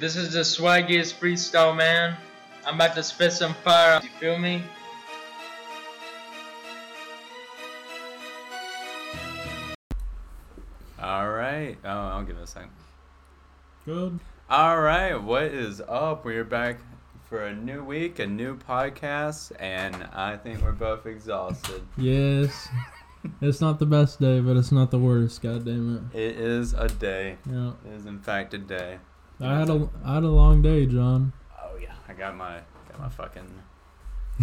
This is the swaggiest freestyle, man. I'm about to spit some fire. You feel me? All right. Oh, I'll give it a second. Good. All right. What is up? We're back for a new week, a new podcast, and I think we're both exhausted. Yes. it's not the best day, but it's not the worst. God damn it. It is a day. it. Yeah. It is in fact a day. I had a I had a long day, John. Oh yeah, I got my got my fucking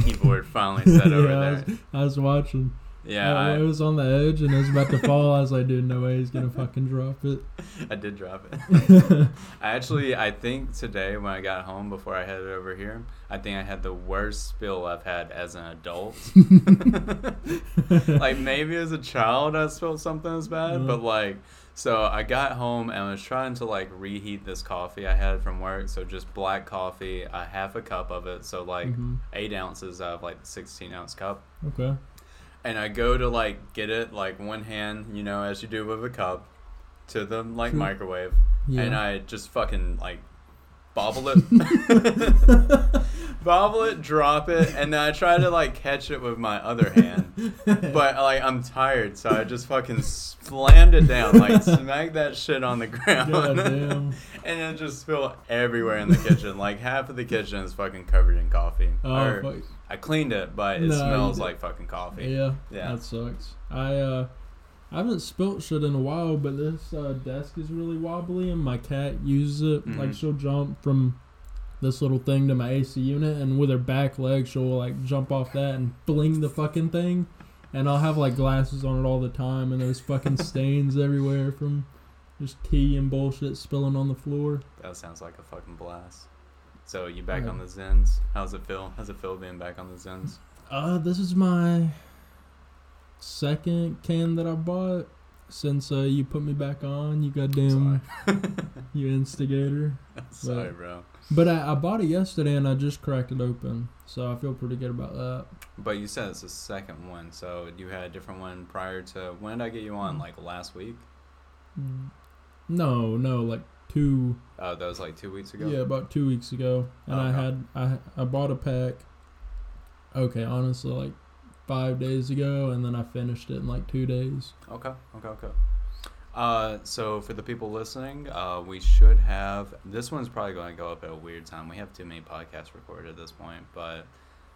keyboard finally set over yeah, I there. was, I was watching. Yeah, I, it was on the edge and it was about to fall. I was like, dude, no way he's gonna fucking drop it. I did drop it. I actually, I think today when I got home before I headed over here, I think I had the worst spill I've had as an adult. like maybe as a child I spilled something as bad, Mhm. but like, so I got home and I was trying to like reheat this coffee I had from work. So just black coffee, a half a cup of it, so like Mhm. eight ounces out of like the 16 ounce cup. Okay. And I go to like get it like one hand, you know, as you do with a cup, to the like microwave Yeah. and I just fucking like bobble it, bobble it, drop it, and then I try to like catch it with my other hand, but like I'm tired, so I just fucking slammed it down, like smacked that shit on the ground, God damn. and it just spilled everywhere in the kitchen. Like half of the kitchen is fucking covered in coffee. Oh, Or- fuck. I cleaned it, but it No, smells like fucking coffee. Yeah, Yeah. that sucks. I uh, I haven't spilt shit in a while, but this uh, desk is really wobbly, and my cat uses it. Like Mhm. she'll jump from this little thing to my AC unit, and with her back leg, she'll like jump off that and fling the fucking thing. And I'll have like glasses on it all the time, and there's fucking stains everywhere from just tea and bullshit spilling on the floor. That sounds like a fucking blast. So you back Yeah. on the Zyns? How's it feel? How's it feel being back on the Zyns? Uh, this is my second can that I bought since uh, you put me back on. You goddamn, you instigator. Sorry, bro. But I, I bought it yesterday and I just cracked it open, so I feel pretty good about that. But you said it's the second one, so you had a different one prior to when did I get you Mm. on? Like last week? No, no, like two, Oh, that was like two weeks ago. yeah, about two weeks ago, and I had I I bought a pack. Okay, honestly, like five days ago, and then I finished it in like two days. Okay. Okay. Okay. Uh, so for the people listening, uh, we should have this one's probably going to go up at a weird time. We have too many podcasts recorded at this point, but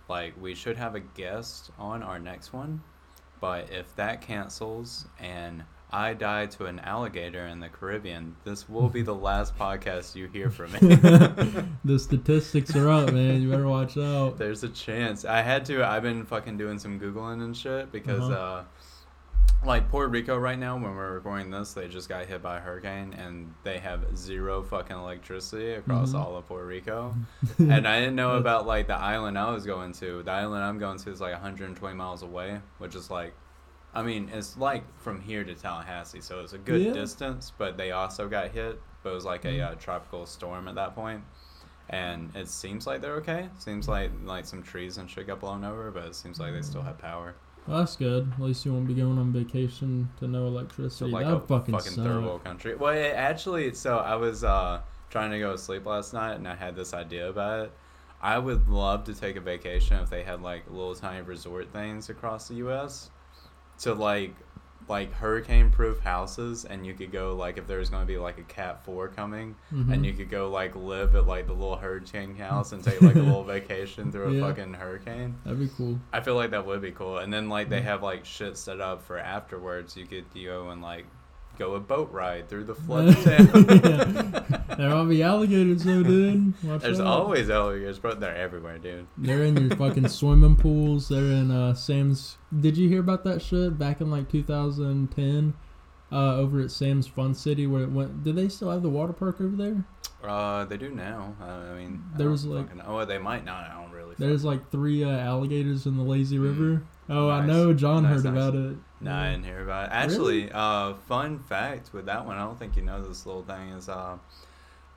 like we should have a guest on our next one. But if that cancels and I die to an alligator in the Caribbean, this will be the last podcast you hear from me. the statistics are up, man. You better watch out. There's a chance. I had to. I've been fucking doing some googling and shit because, Uh-huh. uh, like Puerto Rico right now, when we're recording this, they just got hit by a hurricane and they have zero fucking electricity across Mhm. all of Puerto Rico. and I didn't know about like the island I was going to. The island I'm going to is like 120 miles away, which is like, I mean, it's like from here to Tallahassee, so it's a good Yeah. distance. But they also got hit. But it was like a uh, tropical storm at that point and it seems like they're okay. Seems like like some trees and shit got blown over, but it seems like they still have power. Well, that's good. At least you won't be going on vacation to no So electricity. like that a fucking, fucking suck. third world country. Well, it actually, so I was uh, trying to go to sleep last night, and I had this idea about it. I would love to take a vacation if they had like little tiny resort things across the U.S. to like like hurricane proof houses and you could go like if there was going to be like a cat 4 coming Mhm. and you could go like live at like the little hurricane house and take like a little vacation through a fucking hurricane That'd be cool. I feel like that would be cool. And then like they have like shit set up for afterwards. You could go and like go a boat ride through the flood town. There will be alligators though, dude. Watch There's out. always alligators, bro. They're everywhere, dude. They're in your fucking swimming pools. They're in uh, Sam's. Did you hear about that shit back in like 2010? Uh, over at Sam's Fun City, where it went. Did they still have the water park over there? Uh, they do now. Uh, I mean, I There don't was, like- fucking- oh, they might not. I don't really. There's like three uh, alligators in the lazy river. Oh, I Mm. Know. John Nice, heard nice. about it. No, I didn't hear about it. Actually, uh, fun fact with that one, I don't think you know this little thing is uh,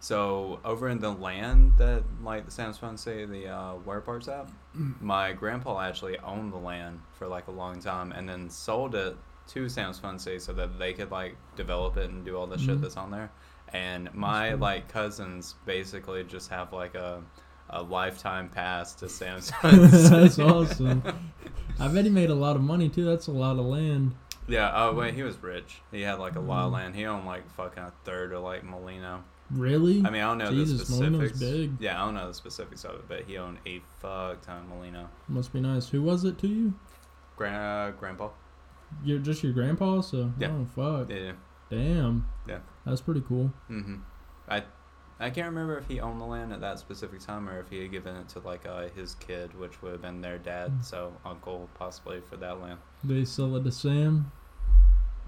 so over in the land that like the Sam's Fun say the uh, water parks at, my grandpa actually owned the land for like a long time and then sold it to Sam's Fun City so that they could like develop it and do all the shit Mhm. that's on there. and my cool. like cousins basically just have like a a lifetime pass to Sam's. That's awesome. I bet he made a lot of money too. That's a lot of land. Yeah. Oh wait, he was rich. He had like a lot of land. He owned like fucking a third of like Molino. Really? I mean, I don't know Jesus, the Molino's specifics. big. Yeah, I don't know the specifics of it, but he owned a fuck ton of Molino. Must be nice. Who was it to you? Grand, uh, grandpa. You're just your grandpa. So Yeah. oh fuck. Yeah. Damn. Yeah. That's pretty cool. Mm-hmm. I I can't remember if he owned the land at that specific time or if he had given it to like uh, his kid, which would have been their dad, Mm. so uncle possibly for that land. They sell it to Sam.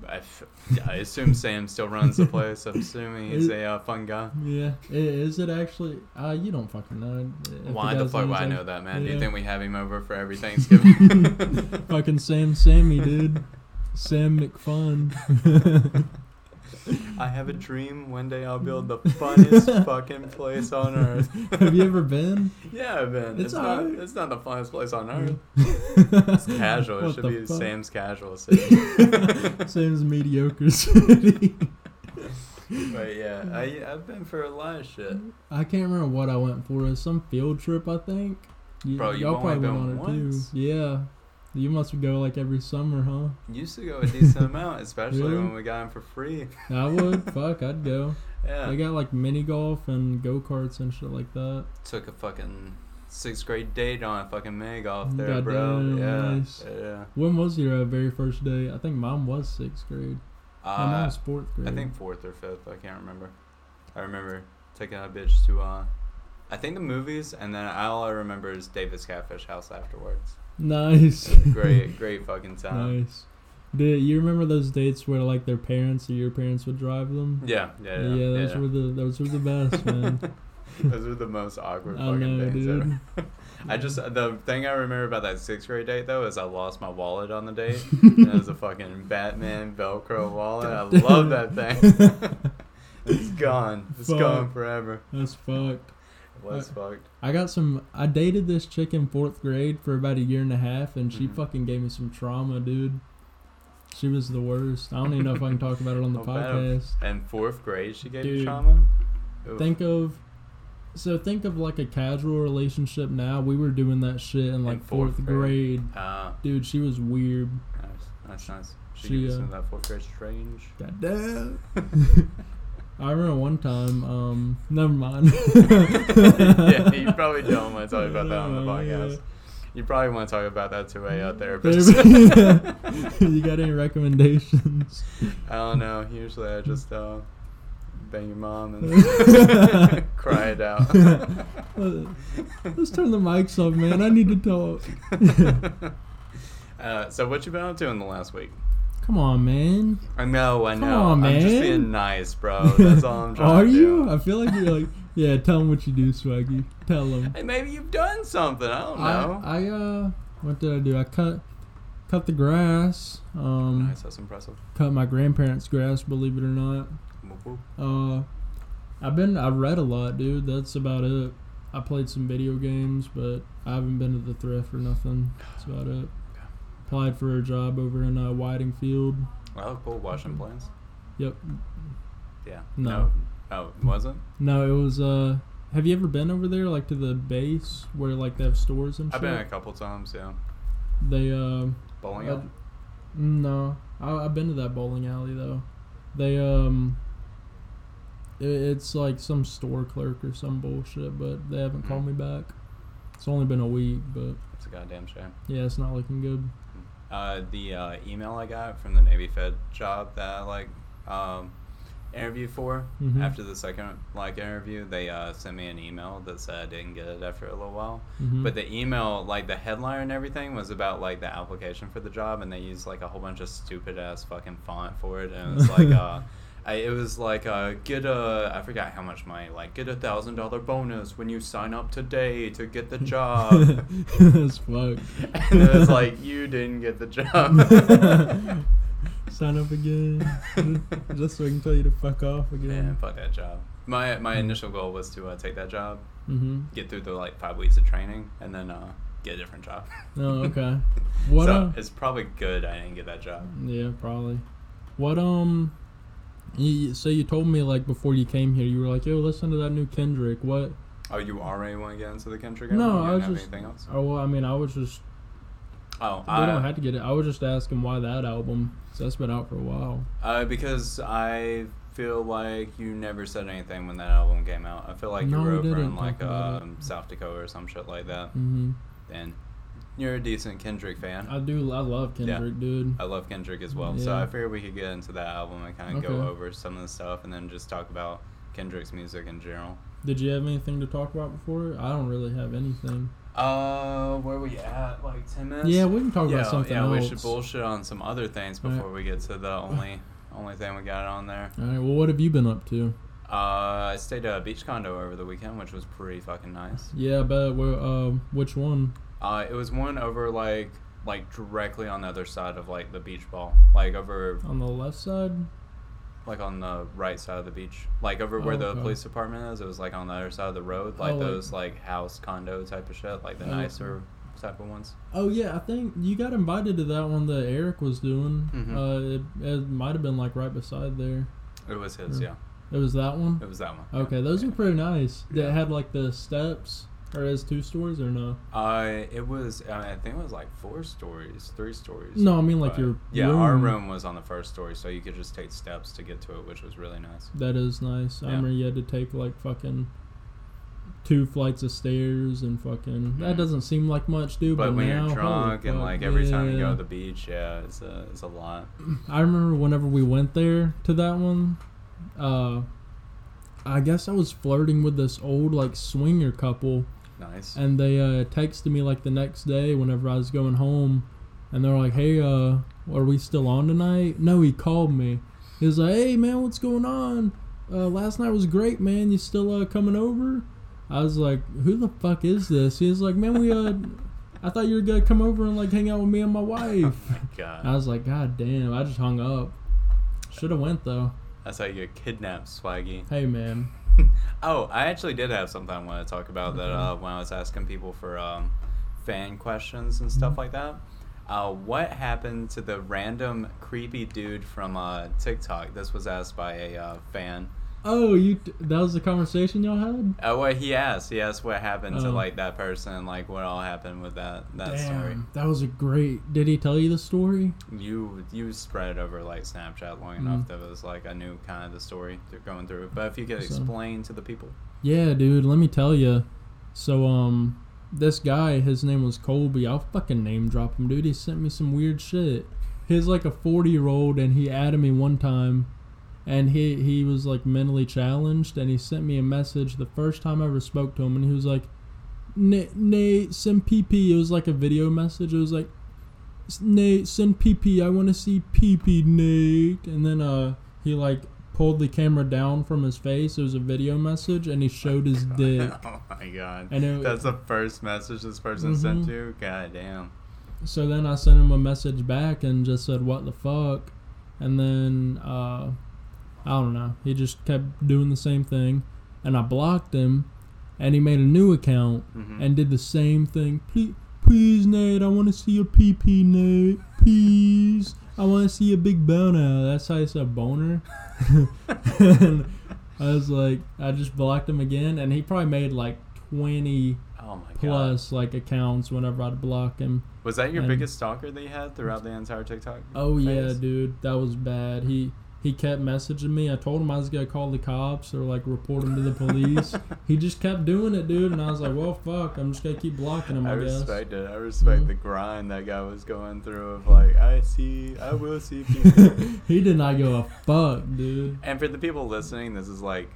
I, f- I assume Sam still runs the place. I'm assuming he's a uh, fun guy. Yeah. Is it actually? Uh, you don't fucking know. If Why the guy's fuck would I know that, man? Do you think we have him over for every Thanksgiving? Fucking Sam Sammy, dude. Sam McFun. I have a dream. One day I'll build the funnest fucking place on earth. Have you ever been? Yeah, I've been. It's It's, not. alright. It's not the funnest place on earth. It's casual. It should be fuck? Sam's casual city. Sam's mediocre city. but yeah, I I've been for a lot of shit. I can't remember what I went for. It's some field trip, I think. Bro, y'all only probably went on it once? too. Yeah. You must go like every summer, huh? Used to go a decent amount, especially Really? when we got him for free. I would. Fuck, I'd go. Yeah. They got like mini golf and go karts and shit like that. Took a fucking sixth grade date on a fucking mini golf there, Goddamn, bro. Yeah. nice. Yeah. When was your uh, very first day? I think mine was sixth grade. My mom Uh, was fourth grade. I think fourth or fifth. I can't remember. I remember taking a bitch to uh, I think the movies, and then all I remember is Davis Catfish House afterwards. Nice. Great, great fucking time. nice. Did you remember those dates where like their parents or your parents would drive them? Yeah, yeah, yeah. yeah those yeah. were the those were the best, man. Those were the most awkward I fucking know, things dude. ever. I just the thing I remember about that sixth grade date though is I lost my wallet on the date. and it was a fucking Batman Velcro wallet. I love that thing. it's gone. It's Fuck. gone forever. That's fucked. Was fucked. I got some. I dated this chick in fourth grade for about a year and a half, and she Mhm. fucking gave me some trauma, dude. She was the worst. I don't even know if I can talk about it on the podcast. And fourth grade, she gave you trauma. Oof. Think of, so think of like a casual relationship. Now we were doing that shit in like fourth fourth, grade. grade. Ah, Dude, she was weird. nice, nice, nice. She, She, gave uh, some of that fourth grade strange. God damn. I remember one time. Um, never mind. yeah, you probably don't want to talk about that on the podcast. yeah. You probably want to talk about that to a uh, therapist. you got any recommendations? I don't know. Usually I just uh, bang your mom and cry it out. Let's turn the mics off, man. I need to talk. uh, so what you been up to in the last week? Come on, man. I know, I know. Come on, I'm just being nice, bro. That's all I'm trying Are to you? do. I feel like you're like, yeah. Tell them what you do, Swaggy. Tell them. Hey, maybe you've done something. I don't know. I, I uh, what did I do? I cut, cut the grass. Um, nice, that's impressive. cut my grandparents' grass. Believe it or not. Uh, I've been. I read a lot, dude. That's about it. I played some video games, but I haven't been to the thrift or nothing. That's about it. Applied for a job over in uh, Whiting Field. Oh, cool. Washing plants. Yep. Yeah. No. Oh, wasn't? No, it was. Uh, have you ever been over there, like to the base where like they have stores and shit? I've shit? been a couple times. Yeah. They uh, Bowling alley. no, I, I've been to that bowling alley though. They um, it, it's like some store clerk or some bullshit, but they haven't called me back. It's only been a week, but It's a goddamn shame. yeah, it's not looking good. Uh, the uh, email I got from the Navy Fed job that I like um, interviewed for Mhm. after the second like interview, they uh, sent me an email that said I didn't get it after a little while. Mhm. But the email, like the headline and everything, was about like the application for the job, and they used like a whole bunch of stupid ass fucking font for it, and it was like uh. I, it was like uh, get a I forgot how much money like get a thousand dollar bonus when you sign up today to get the job That's fuck. and it was like you didn't get the job Sign up again, just so I can tell you to fuck off Man, again. fuck that job. My my initial goal was to uh, take that job, Mm-hmm. get through the like five weeks of training, and then uh, get a different job. Oh, okay. What? so uh, it's probably good I didn't get that job. Yeah, probably. What um You, so you told me like before you came here, you were like, "Yo, listen to that new Kendrick." What? Oh, you already want to get into the Kendrick? No, I was just- anything else. Oh, well, I mean, I was just Oh, we don't I, have to get it. I was just asking why that album. So that's been out for a while. uh, because I feel like you never said anything when that album came out. I feel like No, you we were over in like um, South Dakota or some shit like that. hmm And you're a decent Kendrick fan. I do. I love Kendrick, dude. I love Kendrick as well. So I figured we could get into that album and kind of go over some of the stuff and then just talk about Kendrick's music in general. Did you have anything to talk about before? I don't really have anything. Uh, where we at? Like ten minutes? Yeah, we can talk yeah, about something yeah. else. We should bullshit on some other things before we get to the only only thing we got on there. All right. Well, what have you been up to? Uh, I stayed at a beach condo over the weekend, which was pretty fucking nice. Yeah, but well, um, which one? Uh, it was one over like like directly on the other side of like the beach ball, like over On the left side? like on the right side of the beach, like over where Oh, the okay. police department is. It was like on the other side of the road, like Oh, those like house condo type of shit, like the Oh, nicer type of ones. Oh yeah, I think you got invited to that one that Eric was doing. Mhm. Uh, it, it might have been like right beside there. It was his, Yeah. yeah. It was that one. It was that one. Okay, those yeah. were pretty nice. That Yeah. had like the steps, or as two stories or no? Uh, it was. I, I think it was like four stories, three stories. No, I mean like your yeah. Our room. room was on the first story, so you could just take steps to get to it, which was really nice. That is nice. Yeah. I remember you had to take like fucking two flights of stairs and fucking. That Mhm. doesn't seem like much, dude. But, But, when now, you're drunk and fuck, like every time you go yeah. to the beach, yeah, it's a it's a lot. I remember whenever we went there to that one, uh, I guess I was flirting with this old like swinger couple, Nice. and they uh, texted me like the next day whenever I was going home, and they're like, "Hey, uh, are we still on tonight?" No, he called me. He was like, "Hey, man, what's going on? Uh, last night was great, man. You still uh, coming over?" I was like, "Who the fuck is this?" He was like, "Man, we uh, I thought you were gonna come over and like hang out with me and my wife. oh wife." my god. I was like, God damn! I just hung up. Should have went though. That's how you get kidnapped, Swaggy. Hey man. oh, I actually did have something I want to talk about that uh, when I was asking people for um, fan questions and stuff Mhm. like that. Uh, what happened to the random creepy dude from uh, TikTok? This was asked by a uh, fan. Oh, you. T- that was the conversation y'all had. Uh, what he asked, he asked what happened to Oh. like that person, like what all happened with that that story. That was a great. Did he tell you the story? You you spread it over like Snapchat long Mhm. enough that it was like I knew kind of the story they're going through. But if you could So- explain to the people, Yeah, dude. Let me tell you. So um, this guy, his name was Colby. I'll fucking name drop him, dude. He sent me some weird shit. He's like a forty year old, and he added me one time. And he, he was like mentally challenged, and he sent me a message the first time I ever spoke to him, and he was like, Nate, send PP. It was like a video message. It was like, Nate, send PP. I want to see PP, Nate. And then uh, he like pulled the camera down from his face. It was a video message, and he showed his dick. oh my god, And it, that's the first message this person sent Mhm. you. God damn. so then I sent him a message back and just said, "What the fuck?" And then uh, I don't know. He just kept doing the same thing, and I blocked him. And he made a new account Mhm. and did the same thing. Please, please, Nate, I want to see your PP, Nate. Please, I want to see a big boner. That's how he said boner. and I was like, I just blocked him again, and he probably made like twenty oh my god. plus like accounts whenever I'd block him. Was that your and- biggest stalker that you had throughout the entire TikTok? Oh yeah, dude, that was bad. He he kept messaging me. I told him I was gonna call the cops or like report him to the police. he just kept doing it, dude, and I was like, well, fuck, I'm just gonna keep blocking him. I, I guess. respect it. I respect Mhm. the grind that guy was going through of like, I see, I will see people. he did not give a fuck, dude. and for the people listening, this is like,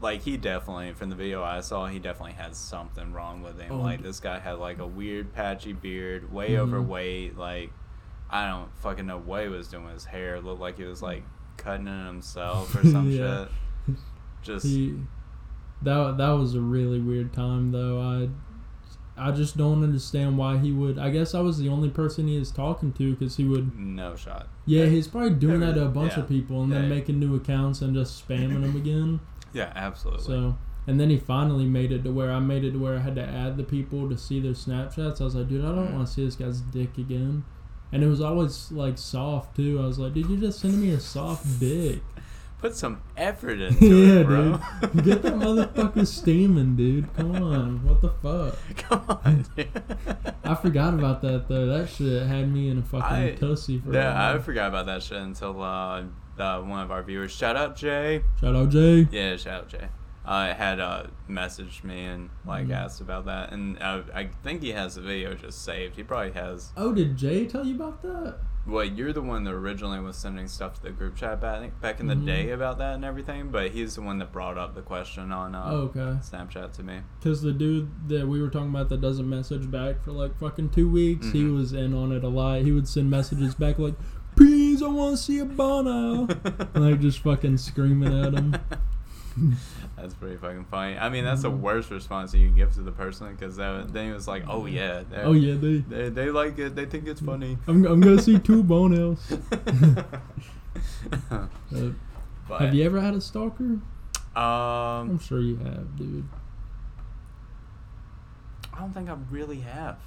like he definitely, from the video I saw, he definitely had something wrong with him. Oh. Like this guy had like a weird patchy beard, way Mhm. overweight. Like I don't fucking know what he was doing with his hair. It looked like he was like cutting it himself or some Yeah. shit. Just He that that was a really weird time though. I I just don't understand why he would. I guess I was the only person he was talking to because he would. no shot. Yeah, he's probably doing that to a bunch yeah. of people and then Yeah. making new accounts and just spamming them again. Yeah, absolutely. So, and then he finally made it to where I made it to where I had to add the people to see their Snapchats. I was like, dude, I don't Mm. want to see this guy's dick again. And it was always like soft too. I was like, dude, you just sending me a soft dick. Put some effort into yeah, it, bro. dude. Get that motherfucker steaming, dude. Come on. What the fuck? Come on, dude. I forgot about that though. That shit had me in a fucking I- for Yeah, I forgot about that shit until uh, uh, one of our viewers, shout out Jay. Shout out Jay. Yeah, shout out Jay. Uh, had uh, messaged me and like Mhm. asked about that, and uh, I think he has the video just saved. He probably has. Oh, did Jay tell you about that? Well, you're the one that originally was sending stuff to the group chat back back in the Mhm. day about that and everything, but he's the one that brought up the question on uh, Oh, okay. Snapchat to me. Because the dude that we were talking about that doesn't message back for like fucking two weeks, he Mhm. was in on it a lot. He would send messages back like, "Please, I want to see a bono," like just fucking screaming at him. That's pretty fucking funny. I mean, that's the Mhm. worst response you can give to the person because then he was like, "Oh yeah, they're- Oh yeah, they. they, they like it. They think it's funny." I'm, I'm gonna see two bonos. Uh, but, have you ever had a stalker? Um, I'm sure you have, dude. I don't think I really have.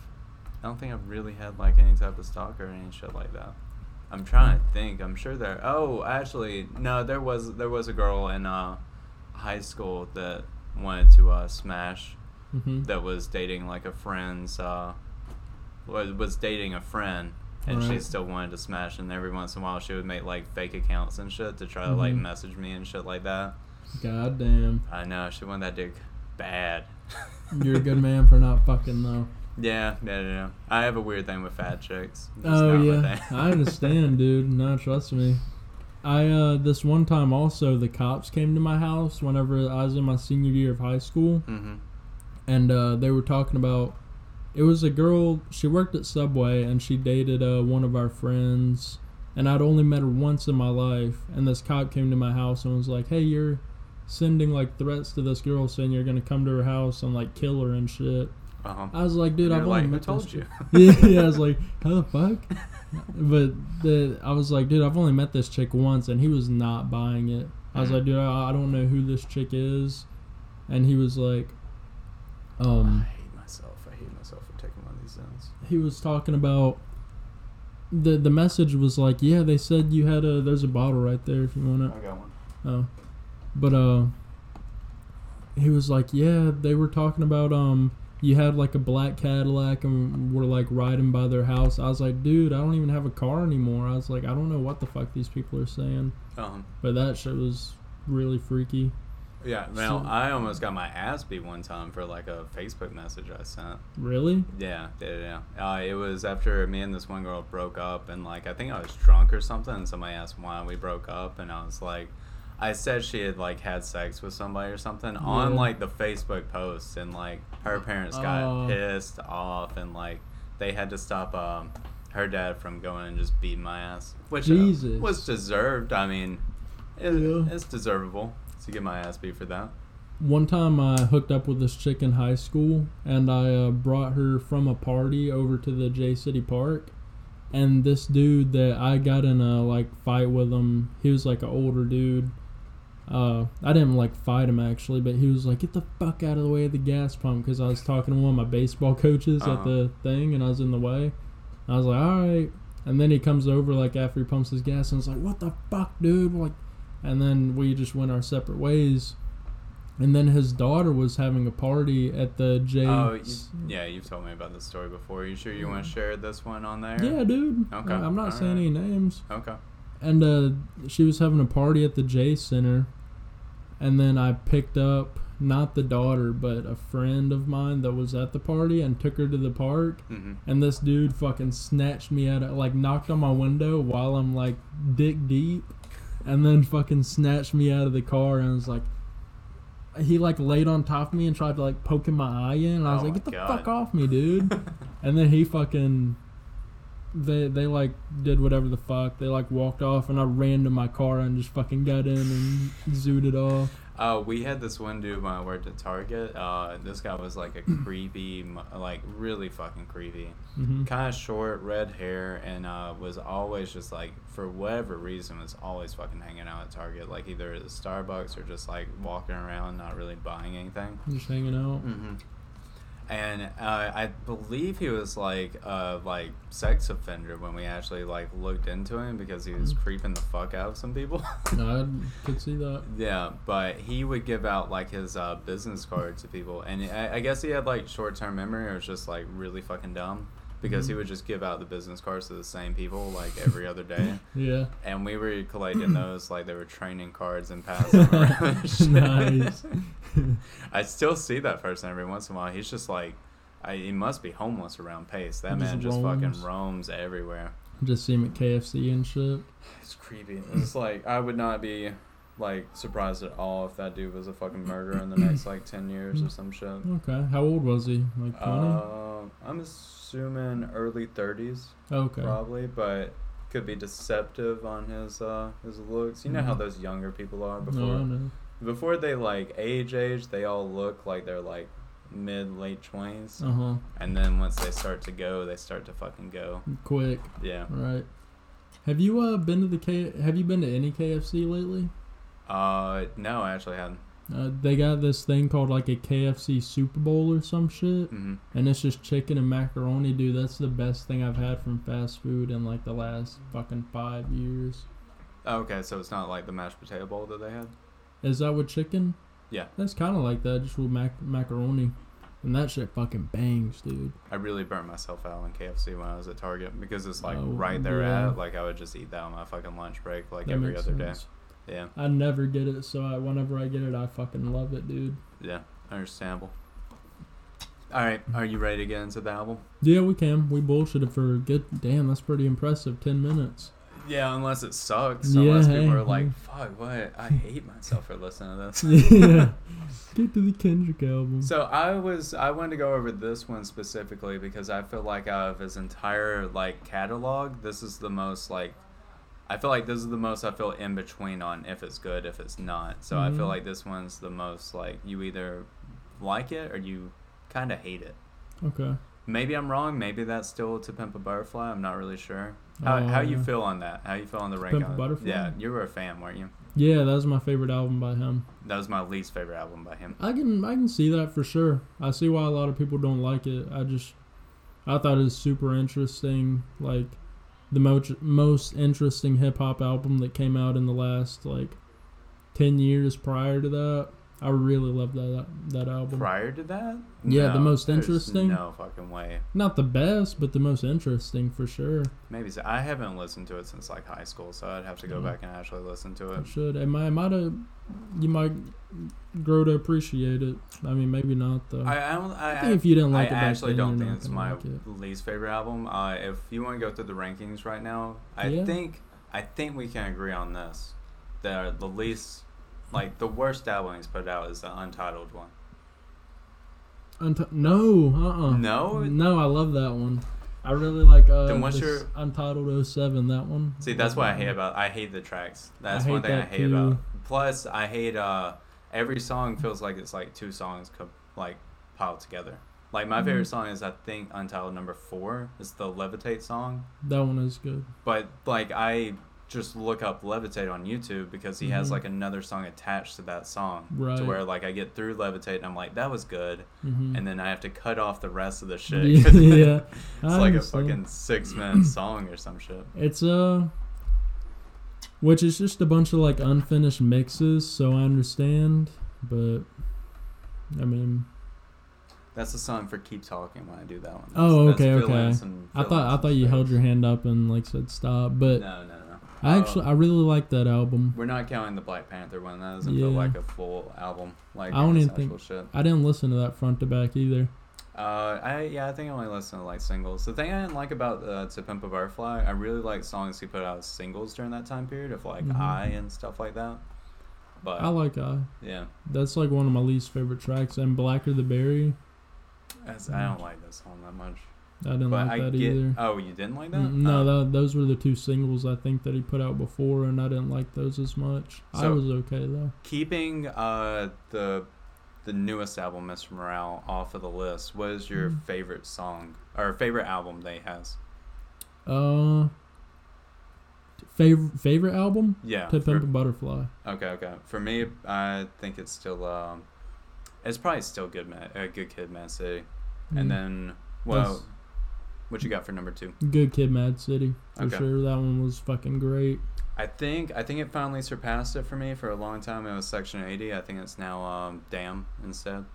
I don't think I've really had like any type of stalker or any shit like that. I'm trying to think. I'm sure there. Oh, actually, no. There was there was a girl in uh, high school that wanted to uh, smash. hmm That was dating like a friend's. Uh, was was dating a friend, and she still wanted to smash. And every once in a while, she would make like fake accounts and shit to try to like Mhm. message me and shit like that. God damn. I know she wanted that dick bad. You're a good man for not fucking though. Yeah, yeah, yeah. I have a weird thing with fat chicks. It's Oh yeah. I understand, dude. No, trust me. I uh this one time also the cops came to my house whenever I was in my senior year of high school, mm-hmm. and uh, they were talking about. It was a girl. She worked at Subway, and she dated uh, one of our friends. And I'd only met her once in my life. And this cop came to my house and was like, "Hey, you're sending like threats to this girl, saying you're gonna come to her house and like kill her and shit." Uh-huh. I was like, "Dude, I've like, only who met told this you? yeah, yeah, I was like, how the fuck? But the I was like, dude, I've only met this chick once, and he was not buying it. I was Mhm. like, dude, I, I don't know who this chick is, and he was like, um, I hate myself. I hate myself for taking one of these zones. he was talking about the the message was like, yeah, they said you had a there's a bottle right there if you want it. I got one. Oh, but uh, he was like, yeah, they were talking about um, you had like a black Cadillac and were like riding by their house. I was like, dude, I don't even have a car anymore. I was like, I don't know what the fuck these people are saying, Um, but that shit was really freaky. yeah. Well, So- I almost got my ass beat one time for like a Facebook message I sent. Really? Yeah, yeah, yeah. Uh, it was after me and this one girl broke up, and like I think I was drunk or something, and somebody asked why we broke up, and I was like, I said she had like had sex with somebody or something on like the Facebook post, and like her parents got Oh. pissed off, and like they had to stop um, her dad from going and just beating my ass, which uh, was deserved. I mean, it, Yeah. it's deservable to get my ass beat for that. One time I hooked up with this chick in high school and I uh, brought her from a party over to the J City Park. And this dude that I got in a like fight with him, he was like an older dude. Uh, I didn't like fight him actually, but he was like, "Get the fuck out of the way of the gas pump," because I was talking to one of my baseball coaches Uh-huh. at the thing, and I was in the way. I was like, "All right," and then he comes over like after he pumps his gas, and was like, "What the fuck, dude?" Like, and then we just went our separate ways. And then his daughter was having a party at the J. Oh, you, yeah, you've told me about this story before. Are You sure you want to share this one on there? Yeah, dude. Okay, I'm not saying alright. any names. Okay. And uh, she was having a party at the J Center, and then I picked up not the daughter, but a friend of mine that was at the party and took her to the park. Mm-hmm. And this dude fucking snatched me out of like knocked on my window while I'm like dick deep, and then fucking snatched me out of the car and was like. He like laid on top of me and tried to like poke in my eye in, and I was Oh like, "Get the God. fuck off me, dude!" And then he fucking they they like did whatever the fuck. They like walked off and I ran to my car and just fucking got in and zooted it off. Uh, we had this one dude when I worked at Target. Uh, this guy was like a creepy, like really fucking creepy. hmm Kind of short, red hair, and uh, was always just like, for whatever reason, was always fucking hanging out at Target. Like either at Starbucks or just like walking around, not really buying anything. Just hanging out. Mm-hmm. And uh, I believe he was like a like sex offender when we actually like looked into him because he was Mm. creeping the fuck out of some people. I could see that. yeah, but he would give out like his uh, business card to people, and I, I guess he had like short term memory or was just like really fucking dumb because he Mhm. would just give out the business cards to the same people like every other day. Yeah. And we were collecting those like they were training cards and passing them around. nice. I still see that person every once in a while. He's just like, I, he must be homeless around Pace. That He man just roams. fucking roams everywhere. I just see him at KFC and shit. It's creepy. It's like I would not be like surprised at all if that dude was a fucking murderer in the next like ten years or some shit. Okay. How old was he? Like 20? Uh, I'm assuming early thirties okay. probably, but could be deceptive on his uh his looks. You know how Mhm. those younger people are before I know. Before they like age age they all look like they're like mid late twenties, Uh huh. and then once they start to go, they start to fucking go. Quick. Yeah. Right. Have you uh been to the K? Have you been to any KFC lately? Uh, no, I actually haven't. Uh, they got this thing called like a KFC Super Bowl or some shit, hmm and it's just chicken and macaroni, dude. That's the best thing I've had from fast food in like the last fucking five years. okay, so it's not like the mashed potato bowl that they had. Is that with chicken? Yeah. That's kind of like that, just with mac- macaroni, and that shit fucking bangs, dude. I really burnt myself out on KFC when I was at Target because it's like Oh, right there yeah. at like I would just eat that on my fucking lunch break like That every other sense. day. Yeah, I never get it, so I, whenever I get it, I fucking love it, dude. yeah, understandable. All right, are you ready to get into the album? Yeah, we can. We bullshitted for a good. Damn, that's pretty impressive. Ten minutes. Yeah, unless it sucks. Yeah, unless people are like, "Fuck, what? I hate myself for listening to this." yeah. Get to the Kendrick album. So I was I wanted to go over this one specifically because I feel like out of his entire like catalog, this is the most like I feel like this is the most I feel in between on if it's good, if it's not. So I feel Mhm. like this one's the most like you either like it or you kind of hate it. okay. Maybe I'm wrong. Maybe that's still to Pimp a Butterfly. I'm not really sure. How Oh, how you uh, feel on that? How you feel on the rank? Pimp a? Butterfly? Yeah, you were a fan, weren't you? Yeah, that was my favorite album by him. That was my least favorite album by him. I can I can see that for sure. I see why a lot of people don't like it. I just I thought it was super interesting. Like the most most interesting hip hop album that came out in the last like ten years prior to that. I really love that that album. Prior to that, Yeah, the most interesting? No fucking way. Not the best, but the most interesting for sure. Maybe so. I haven't listened to it since like high school, so I'd have to go Mhm. back and actually listen to it. I should. It might, might have. You might grow to appreciate it. I mean, maybe not though. I I, don't, I, I think if you didn't like I it back actually then, don't think it's my like it. least favorite album. Uh, if you want to go through the rankings right now, I Yeah. think I think we can agree on this. That the least, like the worst album he's put out is the Untitled one. Unt- no, uh, uh No? no. I love that one. I really like. Uh, Then what's your- Untitled 07, That one. See, that's what I hate about. I hate the tracks. That's one thing I hate too. about. Plus, I hate uh every song feels like it's like two songs co- like piled together. Like my favorite Mhm. song is I think Untitled number four. It's the Levitate song. That one is good. But like I just look up Levitate on YouTube because he has Mhm. like another song attached to that song. Right. To where like I get through Levitate and I'm like that was good, hmm and then I have to cut off the rest of the shit. yeah. it's I like a fucking six minute song or some shit. It's uh, which is just a bunch of like unfinished mixes. So I understand, but I mean, That's the song for "Keep Talking" when I do that one. Oh, That's- okay, fill in okay. I thought I thought you held your hand up and like said stop, but No, no, no. I actually I really like that album. We're not counting the Black Panther one. That doesn't Yeah. feel like a full album. Like I don't even think- shit. I didn't listen to that front to back either. Uh, I yeah, I think I only listen to like singles. The thing I didn't like about uh, "To Pimp a Butterfly," I really like songs he put out as singles during that time period of like Mhm. "I" and stuff like that. But I like I. yeah, That's like one of my least favorite tracks. And Blacker the Berry. that's, I don't like this song that much. I didn't but like that get. either. Oh, you didn't like that? No, Oh. that, those were the two singles I think that he put out before, and I didn't like those as much. I was okay though. Keeping uh the the newest album, Mr. Morale, off of the list. What is your Mm. favorite song or favorite album they has? Uh, favorite favorite album? Yeah. To Pimp a Butterfly. okay, okay. For me, I think it's still um, it's probably still good. Man, uh, good kid, Mad City. And Mm. then, well, That's- what you got for number two? Good Kid, Mad City for Okay. sure. That one was fucking great. I think I think it finally surpassed it for me. For a long time, it was Section 80. I think it's now um, Damn instead.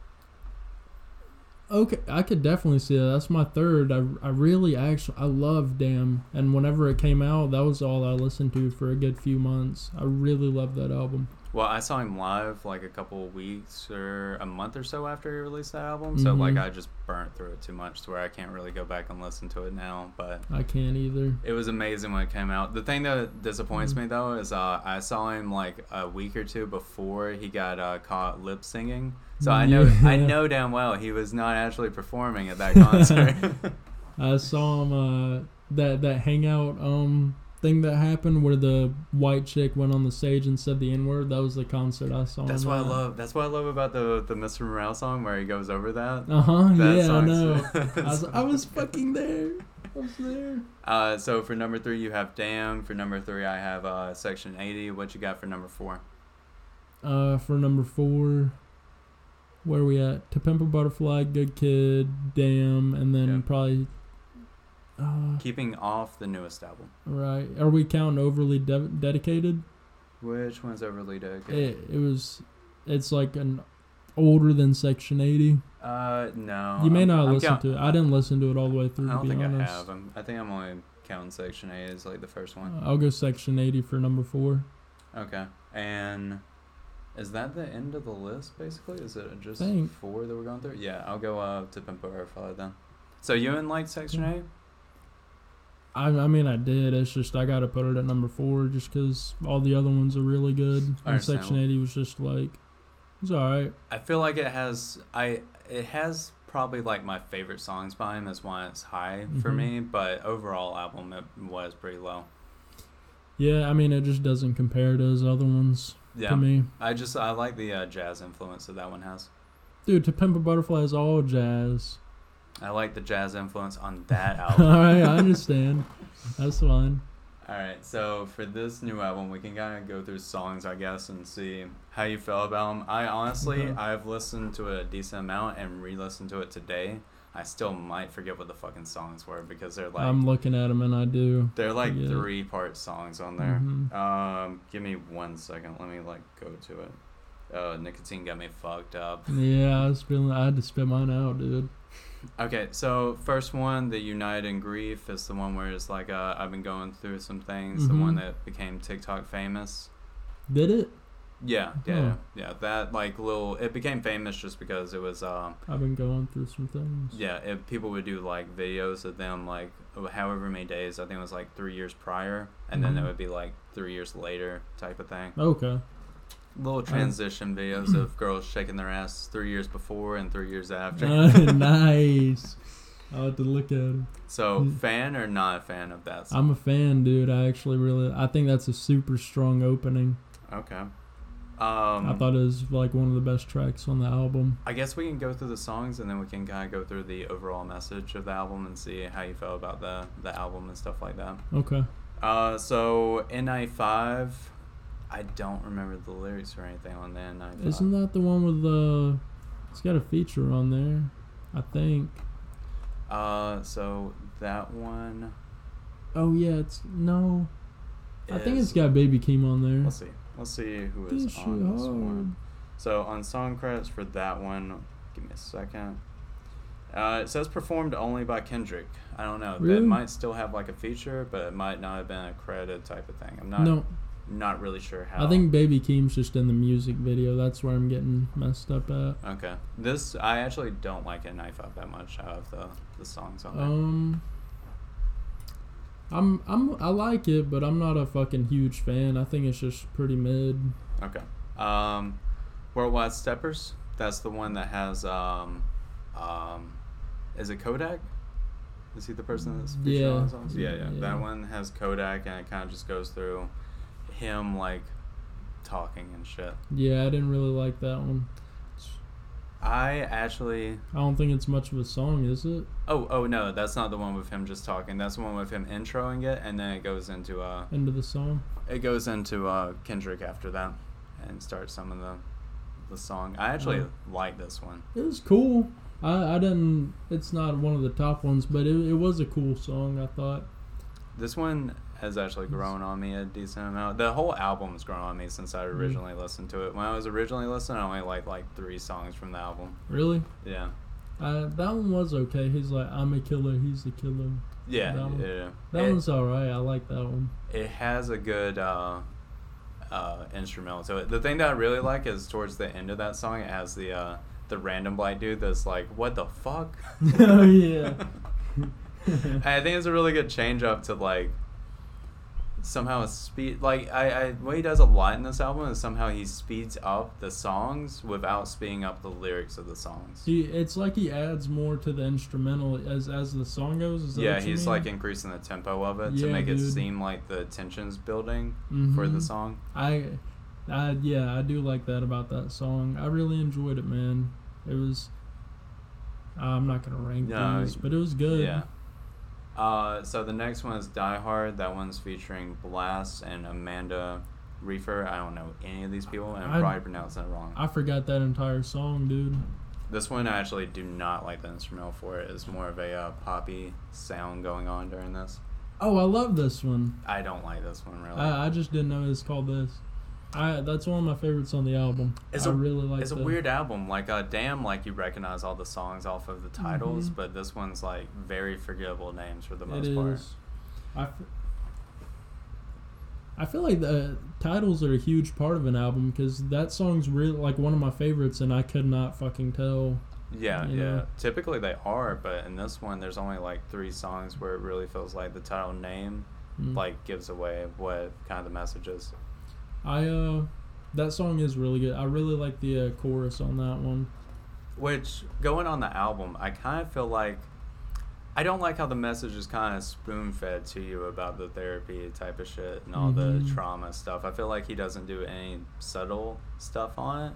Okay, I could definitely see that. That's my third. I, I really actually I love Damn, and whenever it came out, that was all I listened to for a good few months. I really loved that album. Well, I saw him live like a couple weeks or a month or so after he released that album. So like. I just burnt through it too much to where I can't really go back and listen to it now. But I can't either. it was amazing when it came out. The thing that disappoints Mhm. me though is uh, I saw him like a week or two before he got uh, caught lip singing. So I know I know damn well he was not actually performing at that concert. I saw him uh that that hangout um thing that happened where the white chick went on the stage and said the N word. That was the concert I saw. That's what I love. That's what I love about the the Mr. Morale song where he goes over that. Uh huh. Yeah, I know. I was, I was fucking there. I was there. Uh, so for number three, you have Damn. For number three, I have uh, Section 80. What you got for number four? Uh, for number four, where are we at? To Pimp a Butterfly, Good Kid, Damn, and then Yeah. probably. Uh, Keeping off the newest album. right. Are we counting overly de- dedicated? Which one's overly dedicated? It, it was. It's like an older than Section 80. uh, no. You may I'm- not I'm listen count- to it. I didn't listen to it all the way through. I don't to be think honest. I have. I'm, I think I'm only counting Section 8 as like the first one. I'll go Section 80 for number four. Okay. And is that the end of the list, basically? Is it just Think. four that we're going through? Yeah, I'll go uh, to Pimp a Butterfly then. So you in like Section 8? I, I mean, I did. It's just I got to put it at number four just because all the other ones are really good. And Section 80 was just like, it's alright. I feel like it has I it has probably like my favorite songs by him is why it's high for Mhm. me, but overall album it was pretty low. Yeah, I mean, it just doesn't compare to his other ones Yeah, to me. I just I like the uh, jazz influence that that one has. Dude, To Pimp a Butterfly is all jazz. I like the jazz influence on that album. All right, I understand. That's fine. All right, so for this new album, we can kind of go through songs, I guess, and see how you feel about them. I honestly, Okay. I've listened to it a decent amount and re-listened to it today. I still might forget what the fucking songs were because they're like I'm looking at them and I do. they're like forget. three part songs on there. Mhm. Um, give me one second. Let me like go to it. Uh, nicotine got me fucked up. Yeah, I was feeling. I had to spit mine out, dude. Okay, so first one, the United in Grief, is the one where it's like uh, I've been going through some things. The one Mhm. that became TikTok famous. Did it? Yeah, yeah, Huh. yeah. That like little, it became famous just because it was um, I've been going through some things. yeah. It, people would do like videos of them like however many days. I think it was like three years prior, and then it Mhm. would be like three years later type of thing. Okay. Little transition videos of girls shaking their ass three years before and three years after. Uh, nice. I'll have to look at it. so, Mm. fan or not a fan of that? Song? I'm a fan, dude. I actually really. I think that's a super strong opening. okay. Um, I thought it was like one of the best tracks on the album. I guess we can go through the songs and then we can kind of go through the overall message of the album and see how you felt about the the album and stuff like that. Okay. Uh, so N95, I don't remember the lyrics or anything on N95. Isn't that the one with the? It's got a feature on there. I think. Uh, so that one. Oh yeah, it's no. I think it's got Baby Keem on there. Let's see. Let's see who is This on this hard. one. So on song credits for that one, give me a second. Uh, it says performed only by Kendrick. I don't know. Really? That might still have like a feature, but it might not have been a credit type of thing. I'm not No, not really sure how. I think Baby Keem's just in the music video. That's where I'm getting messed up at. Okay. This I actually don't like N95 that much out of the the songs on there. Um, I'm I'm I like it, but I'm not a fucking huge fan. I think it's just pretty mid. Okay. Um, Worldwide Steppers. That's the one that has um, um, is it Kodak? Is he the person that's featured Yeah. on the songs? Yeah, yeah, Yeah. That one has Kodak, and it kind of just goes through him like talking and shit. Yeah, I didn't really like that one. I actually. I don't think it's much of a song, is it? Oh, oh no, that's not the one with him just talking. That's the one with him introing it, and then it goes into uh, Into the song. it goes into uh Kendrick after that, and starts some of the the song. I actually Oh. like this one. It was cool. I, I didn't. It's not one of the top ones, but it, it was a cool song. I thought. This one has actually grown on me a decent amount. The whole album's grown on me since I Mm-hmm. originally listened to it. When I was originally listening, I only liked like three songs from the album. Really, Yeah. uh, that one was okay. He's like, I'm a killer. He's the killer. Yeah, That one- yeah. That it, one's all right. I like that one. it has a good uh, uh, instrumental to it. The thing that I really like is towards the end of that song, it has the uh, the random black dude that's like, "What the fuck?" oh yeah. I think it's a really good change up to like somehow speed like I, I what he does a lot in this album is somehow he speeds up the songs without speeding up the lyrics of the songs. He, it's like he adds more to the instrumental as as the song goes. Yeah, he's mean? like increasing the tempo of it to Yeah, make it seem like the tension's building for the Mhm. song. I, I yeah, I do like that about that song. I really enjoyed it, man. It was. I'm not gonna rank No, these, but it was good. Yeah. Uh, so the next one is Die Hard. That one's featuring Blxst and Amanda Reifer. I don't know any of these people, and I'm I- probably pronouncing it wrong. I forgot that entire song, dude. This one I actually do not like the instrumental for it. It's more of a uh, poppy sound going on during this. Oh, I love this one. I don't like this one really. I, I just didn't know it's called this. I that's one of my favorites on the album. It's I a- really like. it's a weird album. Like uh, damn, like you recognize all the songs off of the titles, Mhm. but this one's like very forgettable names for the It most part. is. I. f- I feel like the titles are a huge part of an album because that song's really like one of my favorites, and I could not fucking tell. Yeah, yeah. know? Typically they are, but in this one, there's only like three songs where it really feels like the title name Mm. like gives away what kind of the message is. I uh, that song is really good. I really like the uh, chorus on that one. Which going on the album, I kind of feel like I don't like how the message is kind of spoon fed to you about the therapy type of shit and all the Mhm. trauma stuff. I feel like he doesn't do any subtle stuff on it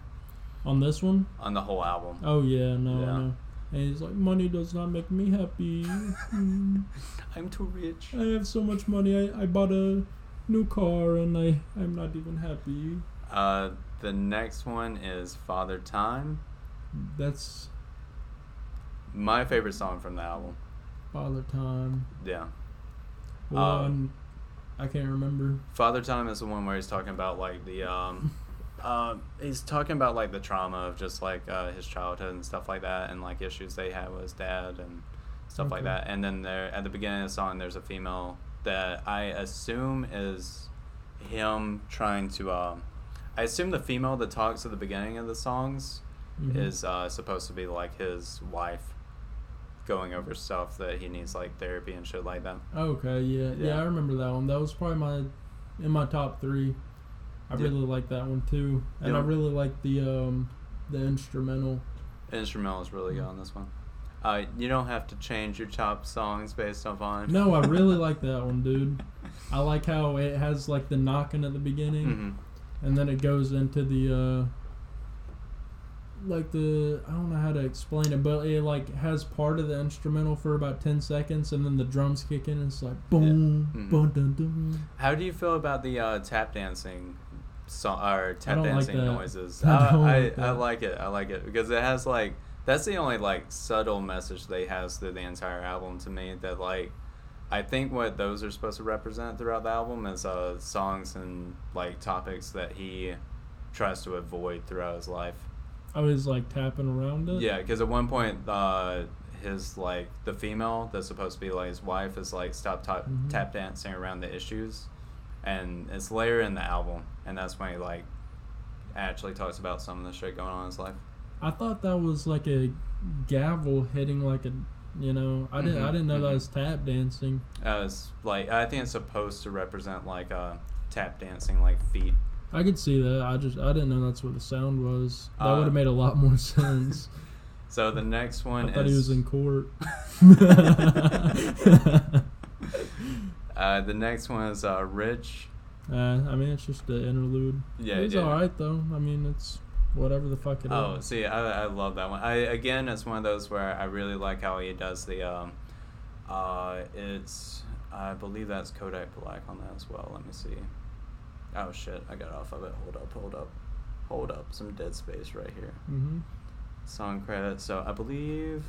On this one, on the whole album. oh yeah, no, Yeah. no. And he's like, money does not make me happy. I'm too rich. I have so much money. I, I bought a new car and I I'm not even happy. Uh, the next one is Father Time. That's My favorite song from the album. father time. Yeah. One, I can't remember. Father Time is the one where he's talking about like the um uh, he's talking about like the trauma of just like uh, his childhood and stuff like that and like issues they had with his dad and stuff like that and then there at the beginning of the song there's a female that I assume is him trying to um I assume the female that talks at the beginning of the songs Mhm. is uh, supposed to be like his wife going over stuff that he needs like therapy and shit like that. Okay, yeah, yeah, Yeah. I remember that one. That was probably my in my top three. I Yeah. really like that one too, and I really like the um the instrumental. instrumental is really good on this one. Uh, you don't have to change your top songs based upon. No, I really like that one, dude. I like how it has like the knocking at the beginning, hmm and then it goes into the uh like the I don't know how to explain it, but it like has part of the instrumental for about ten seconds, and then the drums kick in, and it's like boom, Mhm. boom, dun, dun. How do you feel about the uh, tap dancing song or tap don't like dancing noises? I Uh, I, like I that. like it. I like it because it has like that's the only like subtle message they has through the entire album to me that like I think what those are supposed to represent throughout the album is uh, songs and like topics that he tries to avoid throughout his life. I was like tapping around it. Yeah, because at one point, uh, his like the female that's supposed to be like his wife is like stop tap Mhm. tap dancing around the issues, and it's later in the album, and that's when he like actually talks about some of the shit going on in his life. I thought that was like a gavel hitting like a, you know, I didn't I Mhm, didn't know that mhm. was tap dancing. Uh, it's like I think it's supposed to represent like uh, tap dancing, like feet. I could see that. I just I didn't know that's what the sound was. That Uh, would have made a lot more sense. So the next one I thought is he was in court. uh, the next one is uh, Rich. Uh, I mean, it's just an interlude. Yeah, it's yeah. all right though. I mean, it's whatever the fuck it is. Oh, see, I, I love that one. I again, it's one of those where I really like how he does the. Um, uh, it's I believe that's Kodak Black on that as well. Let me see. Oh shit, I got off of it. Hold up, hold up, hold up. Some dead space right here. hmm song credits. So I believe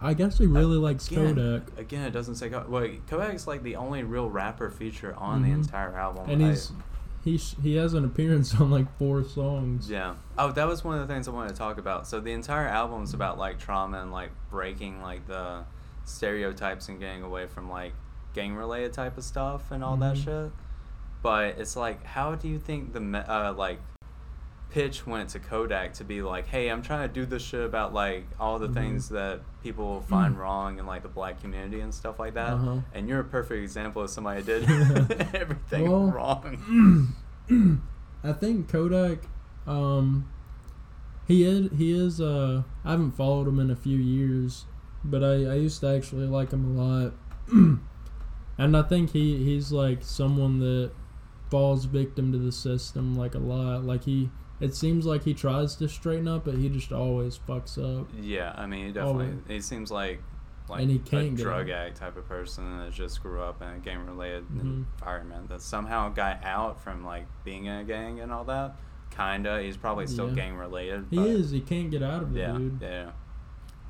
I guess he really likes again, Kodak, Again, it doesn't say Kodak. Wait, Kodak's like the only real rapper feature on the Mhm. entire album. and I- he's he sh- he has an appearance on like four songs. Yeah. Oh, that was one of the things I wanted to talk about. So the entire album is about like trauma and like breaking like the stereotypes and getting away from like gang related type of stuff and all that Mhm. shit. But it's like, how do you think the me- uh, like pitch went to Kodak to be like, hey, I'm trying to do this shit about like all the Mhm. things that people find wrong in like the black community and stuff like that. Uh-huh. And you're a perfect example of somebody that did everything Well, wrong. I think Kodak, um, he is he is uh I haven't followed him in a few years, but I I used to actually like him a lot, and I think he he's like someone that falls victim to the system like a lot. Like he, it seems like he tries to straighten up, but he just always fucks up. Yeah, I mean, he definitely. Always. He seems like like And he a can't get drug addict type of person that just grew up in a gang related Mhm. environment that somehow got out from like being in a gang and all that. Kinda. He's probably still Yeah. gang related. He is. He can't get out of it, Yeah, dude. yeah.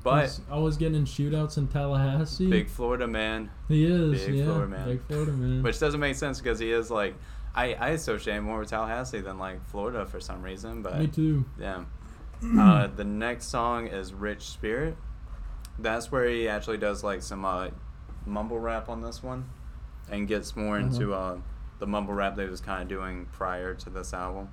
But He's always getting in shootouts in Tallahassee. big Florida man, he is. big yeah, Florida man. big Florida man. which doesn't make sense because he is like. I, I associate more with Tallahassee than like Florida for some reason, but Me too. Yeah. Uh, the next song is Rich Spirit. That's where he actually does like some uh, mumble rap on this one and gets more Uh-huh. into uh, the mumble rap that he was kind of doing prior to this album.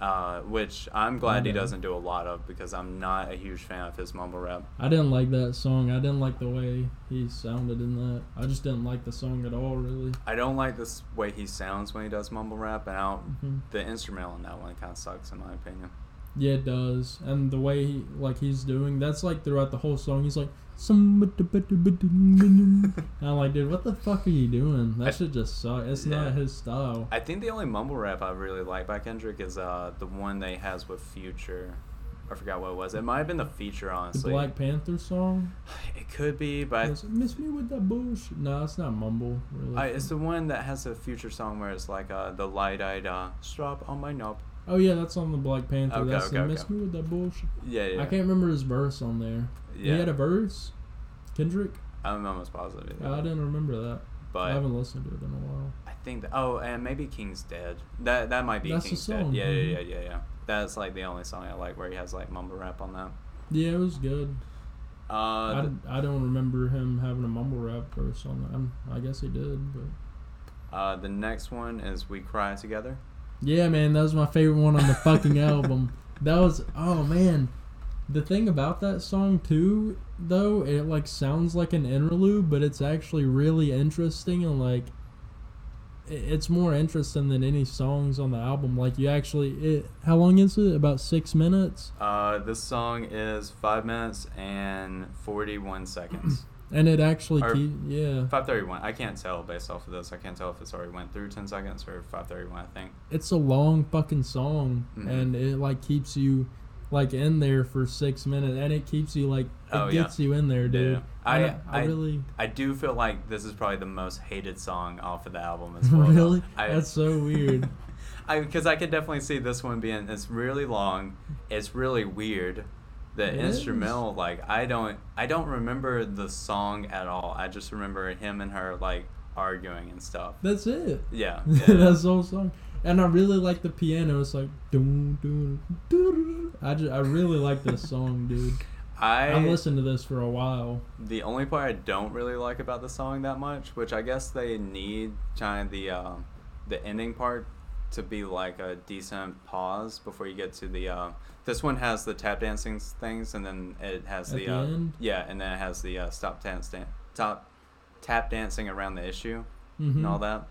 Uh, which I'm glad he doesn't do a lot of because I'm not a huge fan of his mumble rap. I didn't like that song. I didn't like the way he sounded in that. I just didn't like the song at all, really. I don't like this way he sounds when he does mumble rap, and I don't, Mhm. the instrumental in that one kind of sucks in my opinion. Yeah, it does. And the way he, like he's doing, that's like throughout the whole song. He's like, "Some," and I'm like, dude, what the fuck are you doing? I- That should just suck. It's Yeah. not his style. I think the only mumble rap I really like by Kendrick is uh, the one they he has with Future. I forgot what it was. It might have been the feature, The honestly. Black Panther song. It could be, but It's, Miss me with that bullshit. No, it's not mumble. Really. I, it's the one that has a future song where it's like uh, the light-eyed uh, strap on my knob. Oh yeah, that's on the Black Panther. Okay, that's okay, the okay. Miss me with that bullshit. Yeah, yeah. I can't remember his verse on there. Yeah, He had a verse. Kendrick. I'm almost positive. Yeah. I didn't remember that. but I haven't listened to it in a while. I think that. Oh, and maybe King's Dead. That that might be That's King's Dead. song, Yeah, yeah, mhm. yeah, yeah, yeah. That's like the only song I like where he has like mumble rap on that. Yeah, it was good. Uh, I, the- I don't remember him having a mumble rap verse on that. I'm, I guess he did, but uh, the next one is We Cry Together. Yeah, man, that was my favorite one on the fucking album. That was oh man, the thing about that song too, though, it like sounds like an interlude, but it's actually really interesting and like it's more interesting than any songs on the album. Like you actually, it how long is it? About six minutes, Uh, this song is five minutes and forty-one seconds. and it actually keep yeah. Five thirty-one. I can't tell based off of this. I can't tell if it's already went through ten seconds or five thirty-one. I think. it's a long fucking song Mhm. and it like keeps you like in there for six minutes and it keeps you like it Oh, yeah. gets you in there dude Yeah. I- I, I, I- really I do feel like this is probably the most hated song off of the album as well. really I, that's so weird I because I could definitely see this one being. It's really long. It's really weird. The It is. instrumental, like I don't, I don't remember the song at all. I just remember him and her like arguing and stuff. that's it Yeah, yeah. that's the whole song and I really like the piano it's like dun, dun, dun. I just I really like this song dude I I listened to this for a while The only part I don't really like about the song that much, which I guess they need kind of the uh, the ending part to be like a decent pause before you get to the. Uh, this one has the tap dancing things, and then it has At the, the uh, yeah, and then it has the uh, stop dance, dan- top tap dancing around the issue hmm and all that.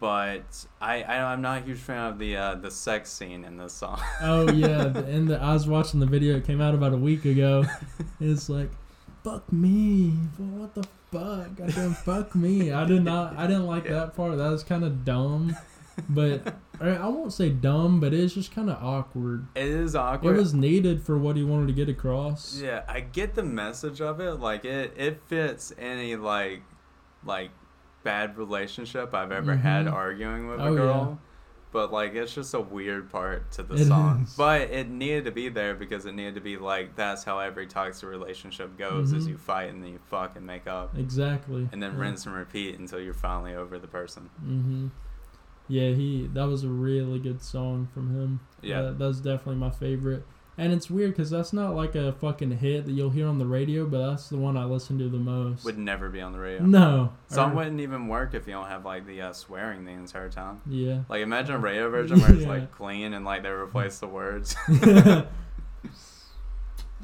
But I, I I'm not a huge fan of the uh, the sex scene in this song. oh yeah and the, I was watching the video it came out about a week ago It's like, fuck me. What the fuck? Goddamn, fuck me. I did not. I didn't like Yeah. that part. That was kind of dumb. But I won't say dumb, but it's just kind of awkward. it is awkward. It was needed for what he wanted to get across. Yeah, I get the message of it. Like it, it fits any like, like, bad relationship I've ever had Mhm. arguing with Oh, a girl. but like it's just a weird part to the It song. is. But it needed to be there because it needed to be like that's how every toxic relationship goes: is Mhm. you fight and then you fuck and make up, Exactly. and then rinse and repeat until you're finally over the person. Mm-hmm. Yeah, he that was a really good song from him. Yeah. That- that's definitely my favorite. And it's weird because that's not like a fucking hit that you'll hear on the radio, but that's the one I listen to the most. Would never be on the radio. no. Song Or- wouldn't even work if you don't have like the uh, swearing the entire time. yeah. Like imagine a radio version where it's Yeah. like clean and like they replace the words.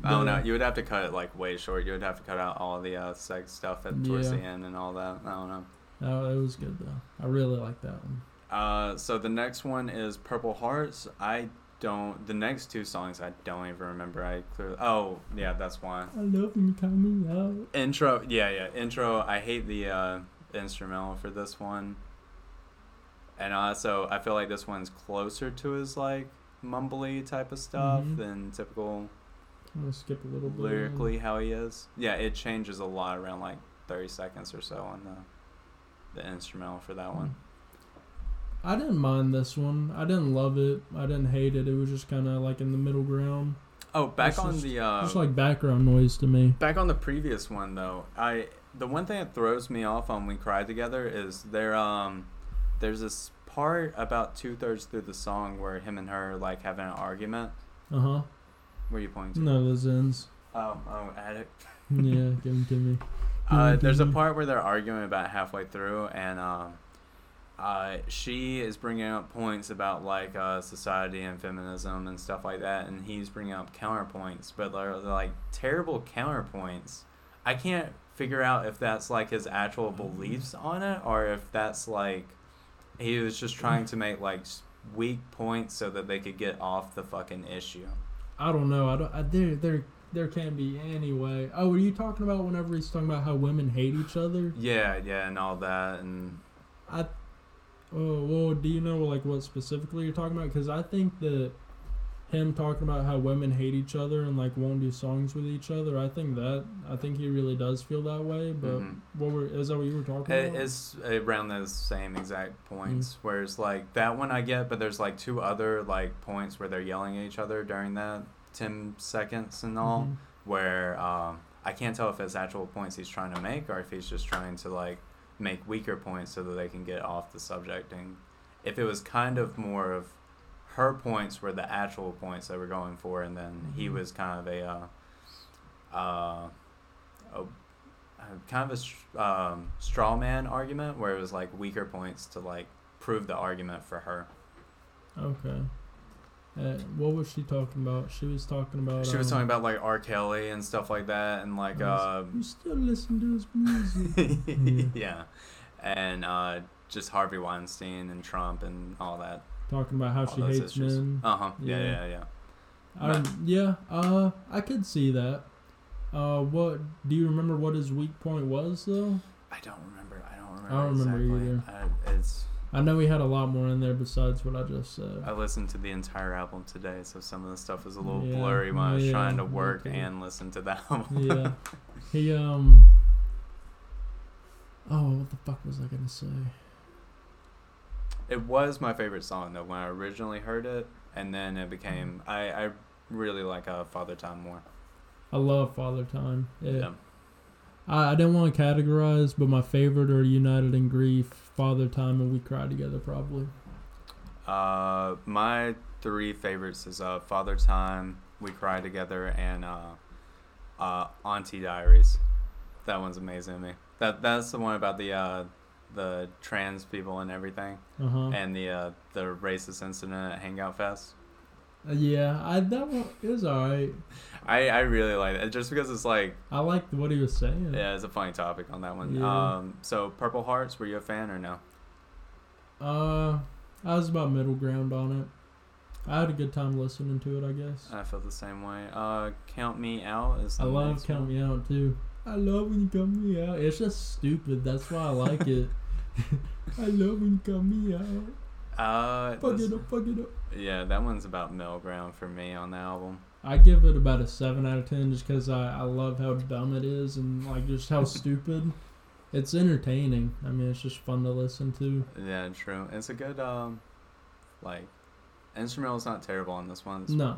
I don't know. You would have to cut it like way short. You would have to cut out all the uh, sex stuff at towards Yeah. the end and all that. I don't know. No, it was good though. I really like that one. Uh, so the next one is Purple Hearts. I don't. The next two songs I don't even remember. I clearly. Oh yeah, that's why. I love you me out. Intro. Yeah, yeah. Intro. I hate the uh, instrumental for this one. And also, I feel like this one's closer to his like mumbly type of stuff Mhm. than typical I'm gonna skip a little bit. lyrically how he is. Yeah, it changes a lot around like 30 seconds or so on the the instrumental for that one. I didn't mind this one. I didn't love it. I didn't hate it. It was just kind of like in the middle ground. Oh, back It's on just- the uh just like background noise to me. back on the previous one though. I the one thing that throws me off on We Cry Together is there um there's this part about two thirds through the song where him and her like having an argument. Uh huh. Where are you pointing to? No, those ends. Oh, oh, addict. Yeah, give them to me. Uh, there's a part where they're arguing about halfway through, and um, uh, she is bringing up points about like uh, society and feminism and stuff like that, and he's bringing up counterpoints, but they're, they're like terrible counterpoints. I can't figure out if that's like his actual beliefs on it, or if that's like he was just trying to make like weak points so that they could get off the fucking issue. I don't know. I don't. I, there, there, there can't be any way. Oh, were you talking about whenever he's talking about how women hate each other? Yeah, yeah, and all that, and I. Oh well, do you know like what specifically you're talking about? Because I think that him talking about how women hate each other and like won't do songs with each other. I think that I think he really does feel that way. But Mhm. what were is that what you were talking It- about? It's around those same exact points. Mm. Whereas like that one I get, but there's like two other like points where they're yelling at each other during that ten seconds and all, Mhm. where um, I can't tell if it's actual points he's trying to make or if he's just trying to like make weaker points so that they can get off the subject. And if it was kind of more of her points were the actual points they were going for, and then he Mhm. was kind of a uh, uh, a kind of a um, straw man argument where it was like weaker points to like prove the argument for her. Okay. Uh, what was she talking about? She was talking about. She was um, talking about like R. Kelly and stuff like that, and like uh, You still listen to his music? Yeah. yeah, and uh, just Harvey Weinstein and Trump and all that. talking about how all she hates issues. men. Uh huh. Yeah, Yeah. yeah, yeah. Um, yeah, uh, I could see that. Uh, what do you remember? What his weak point was, though? I don't remember. I don't remember. I don't remember exactly. I, it's. I know we had a lot more in there besides what I just said. I listened to the entire album today, so some of the stuff was a little Yeah, blurry when I was yeah, trying to work okay. and listen to the album. yeah, he um. Oh, what the fuck was I gonna say? It was my favorite song though when I originally heard it, and then it became I I really like uh, Father Time more. I love Father Time. Yeah. Yeah. I, I didn't want to categorize, but my favorite are United in Grief, Father Time, and We Cry Together, probably. Uh, my three favorites is uh Father Time, We Cry Together, and uh, uh Auntie Diaries. That one's amazing to me. That that's the one about the uh the trans people and everything, Uh huh. and the uh the racist incident at Hangout Fest. Yeah, I that one is alright. I I really like it just because it's like I liked what he was saying. yeah, it's a funny topic on that one. Yeah. Um, so Purple Hearts, were you a fan or no? Uh, I was about middle ground on it. I had a good time listening to it. I guess. I felt the same way. Uh, Count Me Out is. The I love Count one. Me Out too. I love when you count me out. It's just stupid. That's why I like it. I love when you count me out. Uh, Fuck this- it up, fuck it up. yeah, that one's about middle ground for me on the album. I give it about a seven out of ten just because I, I love how dumb it is and like just how stupid. It's entertaining. I mean, it's just fun to listen to. Yeah, true. It's a good um, Like, instrumental's not terrible on this one. It's, No.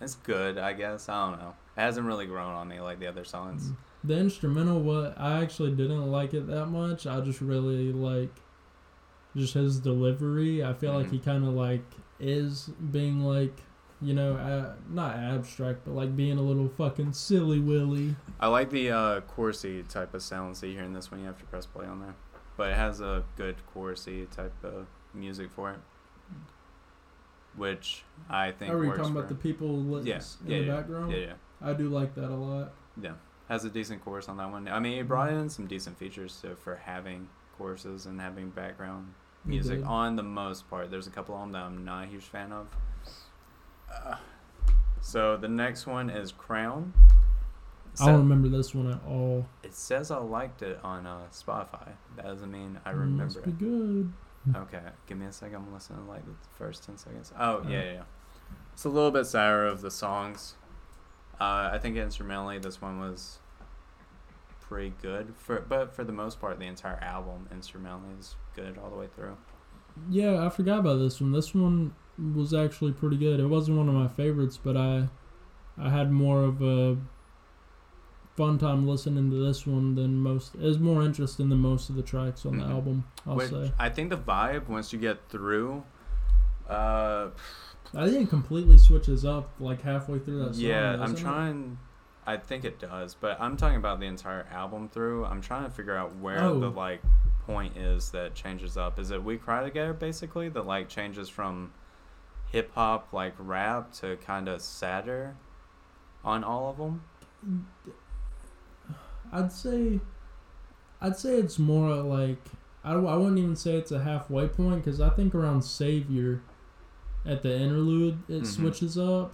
it's good, I guess. I don't know. It hasn't really grown on me like the other songs. The instrumental, what I actually didn't like it that much. I just really like just his delivery. I feel like Mhm. he kind of like is being like, you know, uh, not abstract, but like being a little fucking silly willy. I like the uh, chorusy type of sounds that you hear in this one. You have to press play on there, but it has a good chorusy type of music for it, which I think Are we talking for about the people Yeah, in yeah, the yeah, background? yeah, yeah, I do like that a lot. yeah. Has a decent chorus on that one. I mean, it brought in some decent features to, for having choruses and having background music on the most part. There's a couple of them that I'm not a huge fan of. Uh, so the next one is Crown. I don't remember this one at all. It says I liked it on uh, Spotify. That doesn't mean I Mm, remember Must it. good. Okay, give me a second. I'm listening to like the first ten seconds. Oh yeah, yeah, yeah. It's a little bit sour of the songs. Uh, I think instrumentally this one was pretty good for, but for the most part, the entire album instrumentally is good all the way through. Yeah, I forgot about this one. This one was actually pretty good. It wasn't one of my favorites, but I I had more of a fun time listening to this one than most. It was more interesting than most of the tracks on the album. I'll Which say. I think the vibe once you get through, uh, I think it completely switches up like halfway through that song. yeah, I'm doesn't it? trying. I think it does, but I'm talking about the entire album through. I'm trying to figure out where Oh. the like point is that changes up. Is it "We Cry Together" basically that like changes from hip hop like rap to kind of sadder on all of them? I'd say, I'd say it's more like I, I wouldn't even say it's a halfway point because I think around Savior, at the interlude it Mhm. switches up,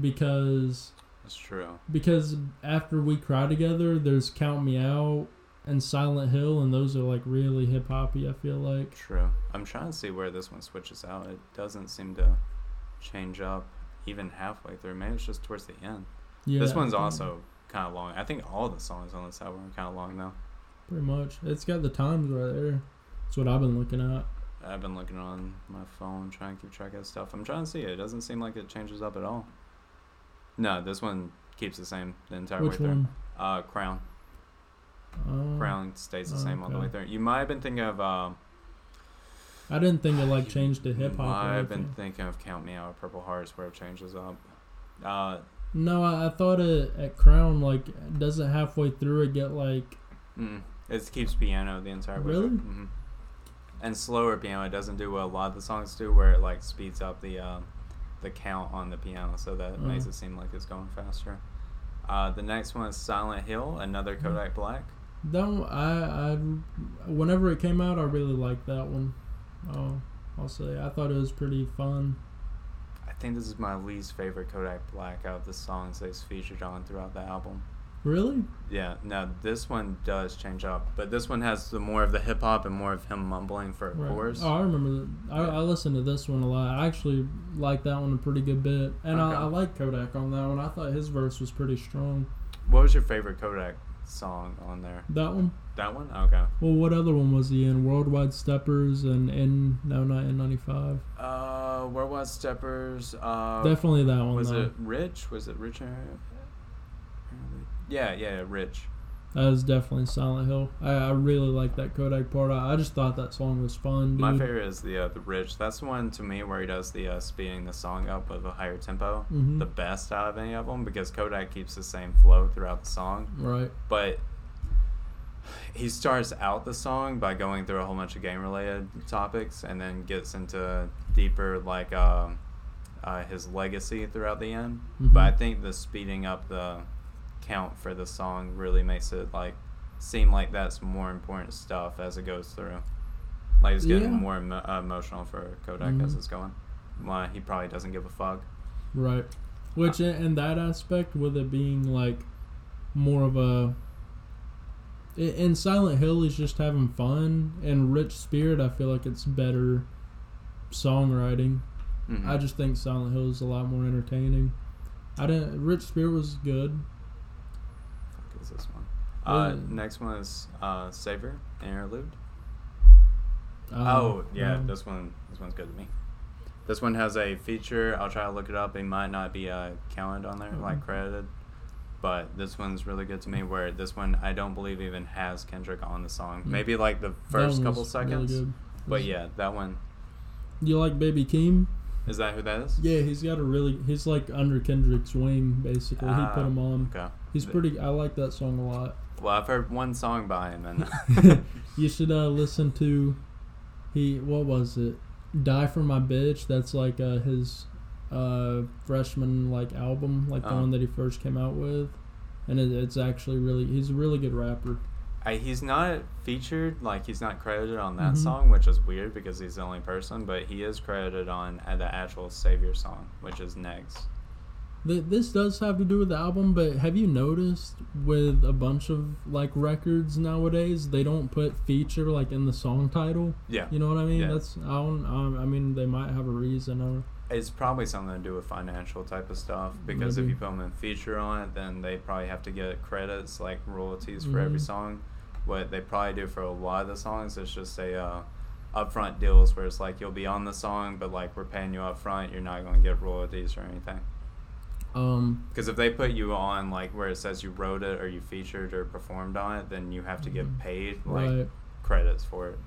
because That's true. because after we cry together, there's Count Me Out and Silent Hill, and those are like really hip hoppy. I feel like True. I'm trying to see where this one switches out. It doesn't seem to change up even halfway through. Maybe it's just towards the end. yeah, this one's also kind of long. I think all the songs on this album are kind of long though. pretty much. It's got the times right there. That's what I've been looking at. I've been looking on my phone trying to keep track of stuff. I'm trying to see it. It doesn't seem like it changes up at all. No, this one keeps the same the entire Which way through. one? Uh, Crown. Uh, Crown stays the oh, same all the way through. You might have been thinking of. Um, I didn't think it like changed to hip hop. have been thinking of Count Me Out, Purple Hearts, where it changes up. Uh, No, I, I thought it at Crown like doesn't halfway through it get like mm, it keeps piano the entire way. Really? hmm And slower piano. It doesn't do what a lot of the songs do, where it like speeds up the uh, the count on the piano, so that Oh. makes it seem like it's going faster. Uh, the next one is Silent Hill, another Hmm. Kodak Black. That one, I I whenever it came out I really liked that one. Oh, I'll say I thought it was pretty fun. I think this is my least favorite Kodak Black out of the songs they've featured on throughout the album. Really? Yeah, no, this one does change up, but this one has the more of the hip hop and more of him mumbling for a Right. chorus. Oh, I remember. That. I, I listened to this one a lot. I actually like that one a pretty good bit, and Okay. I, I like Kodak on that one. I thought his verse was pretty strong. What was your favorite Kodak song on there? That one. That one? Okay. Well, what other one was he in? Worldwide Steppers and N. No, not N ninety five. Uh, where was Steppers? Uh, Definitely that one. was though. it Rich? Was it Rich? Yeah, yeah, yeah, Rich. That was definitely Silent Hill. I, I really like that Kodak part. I, I just thought that song was fun. Dude. My favorite is the uh, the Rich. That's the one to me where he does the uh, speeding the song up with a higher tempo. Mhm. The best out of any of them because Kodak keeps the same flow throughout the song. Right. but he starts out the song by going through a whole bunch of game related topics and then gets into deeper like um, uh, his legacy throughout the end but i think the speeding up the count for the song really makes it like seem like that's more important stuff as it goes through like it's getting Yeah. more emo- uh, emotional for kodak as Mhm. it's going why he probably doesn't give a fuck Right. Which in, in that aspect, with it being like more of a in Silent Hill, he's just having fun. And Rich Spirit, I feel like it's better songwriting. Mhm. I just think Silent Hill is a lot more entertaining. I didn't. Rich Spirit was good. Is this one uh, Yeah. next one is uh, Savior interlude Uh, oh yeah, um, this one this one's good to me. This one has a feature. I'll try to look it up. It might not be uh, counted on there, like Mhm. credited, but this one's really good to me. Where this one I don't believe even has Kendrick on the song. Mm. Maybe like the first couple really seconds. good. But yeah, that one You like Baby Keem? is that who that is? Yeah, he's got a really. He's like under Kendrick's wing, basically. he Ah, put him on. Okay. He's pretty. I like that song a lot. Well, I've heard one song by him, and you should uh, listen to. He what was it? Die for my bitch. That's like uh, his uh, freshman like album, like the Oh. one that he first came out with, and it, it's actually really. He's a really good rapper. I, he's not featured, like he's not credited on that Mhm. song, which is weird because he's the only person. But he is credited on uh, the actual Savior song, which is Negs. Th- This does have to do with the album, but have you noticed with a bunch of like records nowadays, they don't put feature like in the song title. Yeah, You know what I mean? Yeah. That's I don't. Um, I mean, they might have a reason. Or, it's probably something to do with financial type of stuff. Because if you put them in feature on it, then they probably have to get credits like royalties for every Mhm. song. What they probably do for a lot of the songs is just a uh, upfront deals where it's like you'll be on the song, but like we're paying you up front, you're not going to get royalties or anything. Um, Because if they put you on like where it says you wrote it or you featured or performed on it, then you have to get Mhm. paid like right. credits for it.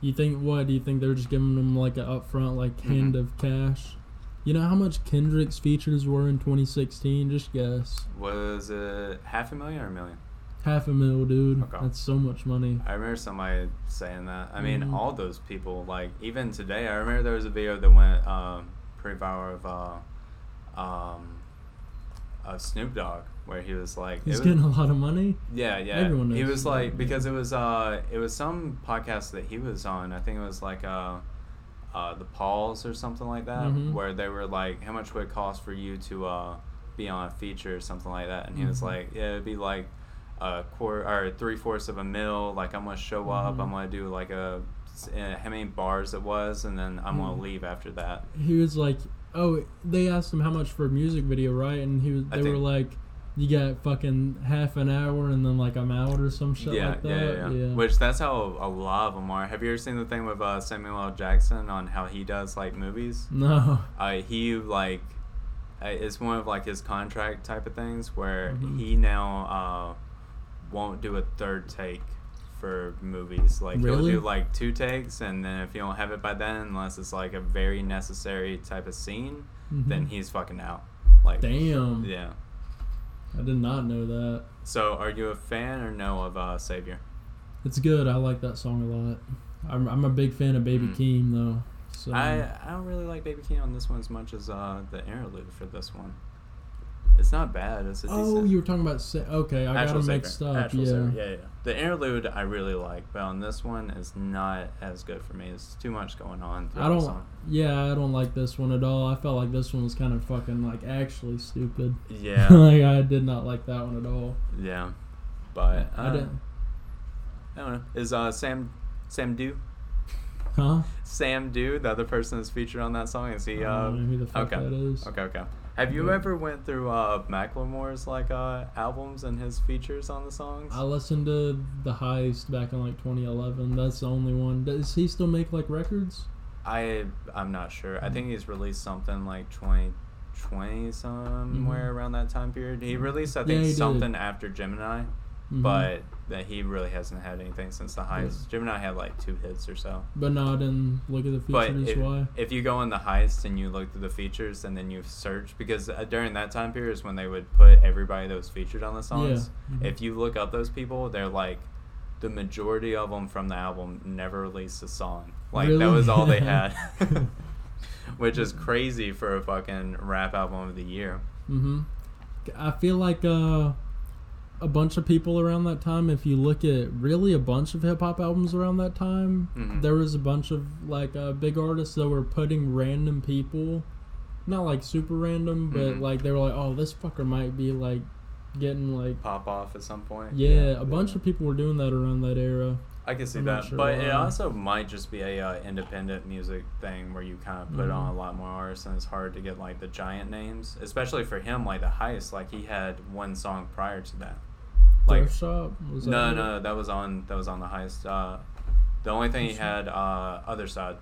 You think what? Do you think they're just giving them like an upfront like hand Mhm. of cash? You know how much Kendrick's features were in 2016? Just guess. Was it half a million or a million? Half a mil, dude. Okay. That's so much money. I remember somebody saying that. I mean, Mhm. all those people like even today. I remember there was a video that went um, pretty viral of uh, um, of Snoop Dogg where he was like, He's was- getting a lot of money. Yeah, yeah. Everyone he was like yeah. because it was uh it was some podcast that he was on. I think it was like uh uh the Pauls or something like that Mhm. where they were like how much would it cost for you to uh be on a feature or something like that and he was Mhm. like yeah it'd be like a quarter or three fourths of a mil like I'm gonna show up Mhm. I'm gonna do like a uh, how many bars it was and then I'm gonna Mhm. leave after that He was like, "Oh, they asked him how much for a music video, right?" And he was. They were like, "You got fucking half an hour, and then like I'm out or some shit yeah, like that." yeah, yeah, yeah. Which that's how a lot of them are. Have you ever seen the thing with uh, Samuel L. Jackson on how he does like movies? no. uh, he like uh, it's one of like his contract type of things where Mhm. he now uh, won't do a third take for movies. Like Really? he'll do like two takes, and then if you don't have it by then, unless it's like a very necessary type of scene, then Mhm. he's fucking out. Like Damn. yeah. I did not know that. So are you a fan or no of uh, Savior? It's good. I like that song a lot. I'm, I'm a big fan of Baby Mm. Keem though. So I I don't really like Baby Keem on this one as much as uh, the interlude for this one. It's not bad. It's a oh, decent. you were talking about sa- okay. I got Savior. mixed up. Actual yeah. Yeah, yeah. The interlude I really like, but on this one is not as good for me. It's too much going on. I don't. song. Yeah, I don't like this one at all. I felt like this one was kind of fucking like actually stupid. Yeah, like I did not like that one at all. yeah, but I uh, didn't. I don't know. Is uh Sam Sam Dew Huh? Sam Dew the other person that's featured on that song? Is he? I Uh, who the fuck okay. that is. okay, okay. Have you Yeah. ever went through uh Macklemore's like uh albums and his features on the songs? I listened to the Heist back in like 2011. That's the only one. Does he still make like records? I I'm not sure. I think he's released something like 2020 somewhere around that time period. He released I Mm-hmm. Yeah, think did. something after Gemini, Mhm. but that he really hasn't had anything since the heist. Gemini had like two hits or so. but no, I didn't look at the features. if, why? if you go in the heist and you look through the features and then you search because uh, during that time period is when they would put everybody that was featured on the songs. Yeah. Mhm. If you look up those people, they're like the majority of them from the album never released a song. Like that was all they had. Which is crazy for a fucking rap album of the year. Mm-hmm. I feel like uh, a bunch of people around that time. If you look at really a bunch of hip hop albums around that time, Mhm. there was a bunch of like uh, big artists that were putting random people, not like super random, but Mhm. like they were like, oh, this fucker might be like getting like. Pop off at some point. Yeah, a bunch of people were doing that around that era. I can see I'm that, sure but it also might just be a uh, independent music thing where you kind of put Mhm. on a lot more artists, and it's hard to get like the giant names, especially for him. Like the heist, like he had one song prior to that. Like shop was no, that it? no, that was on that was on the heist. Uh, The only thing he had, uh, other side,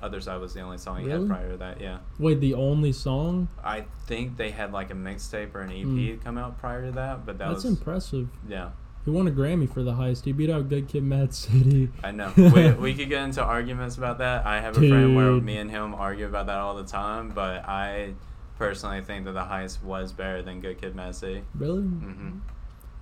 other side was the only song he Really? had prior to that. Yeah, Wait, the only song? I think they had like a mixtape or an EP Mm. come out prior to that, but that That's was impressive. yeah. He won a Grammy for the heist. He beat out Good Kid, Mad City. I know. we, we could get into arguments about that. I have a friend where me and him argue about that all the time, but I personally think that the heist was better than Good Kid, Mad City. Really? hmm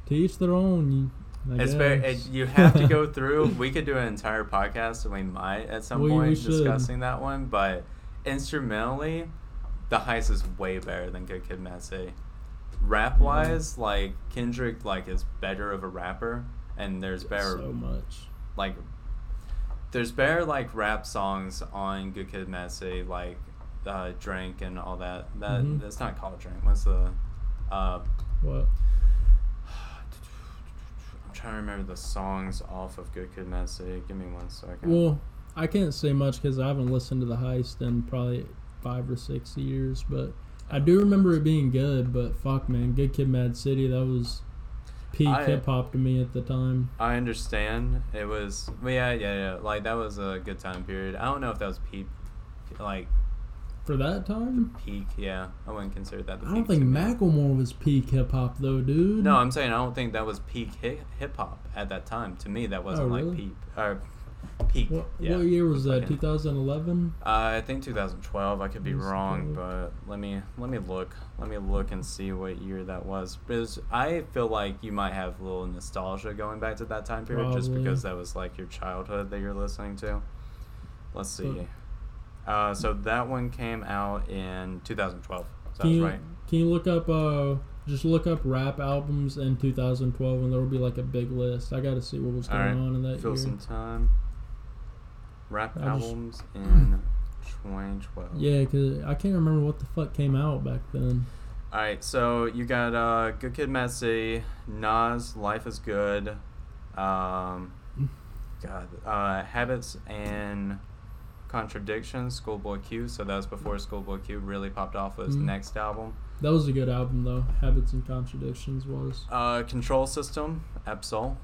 To each their own. You, I It's very. guess. It, you have to go through. We could do an entire podcast, and we might at some We- we point should. discussing that one. But instrumentally, the heist is way better than Good Kid, Mad City. Rap wise, like Kendrick, like is better of a rapper, and there's better so much. like there's better like rap songs on Good Kid, Mad City, like uh, Drink and all that. That Mhm. that's not called Drink. What's the? Uh, What? Trying to remember the songs off of Good Kid, Mad City. Give me one second. Well, I can't say much because I haven't listened to the heist in probably five or six years, but I do remember it being good. But fuck, man, Good Kid, Mad City, that was peak hip hop to me at the time. I understand. It was, well, yeah, yeah, yeah. Like that was a good time period. I don't know if that was peak, like For that time, peak. Yeah, I wouldn't consider that. The I don't think. Macklemore was peak hip hop though, dude. No, I'm saying I don't think that was peak hip hop at that time. To me, that wasn't Oh, like really? peak or peak. What, yeah. what year was that? 2011. Uh, I think 2012. I could be wrong, but let me let me look. Let me look and see what year that was. Because I feel like you might have a little nostalgia going back to that time period, just because that was like your childhood that you're listening to. Let's see. But- Uh, so that one came out in 2012. So Can that's you right. can you look up uh just look up rap albums in 2012 and there will be like a big list. I got to see what was going Alright, on in that Fill year. some time. Rap I just- albums in 2012. Yeah, cause I can't remember what the fuck came out back then. All right, so you got uh, Good Kid, Mad City, Nas, Life is Good, um, God, uh, Habits and Contradictions, Schoolboy Q. So that was before Schoolboy Q really popped off with his Mhm. next album. That was a good album though. Habits and Contradictions was. Uh, Control System, Ab Soul.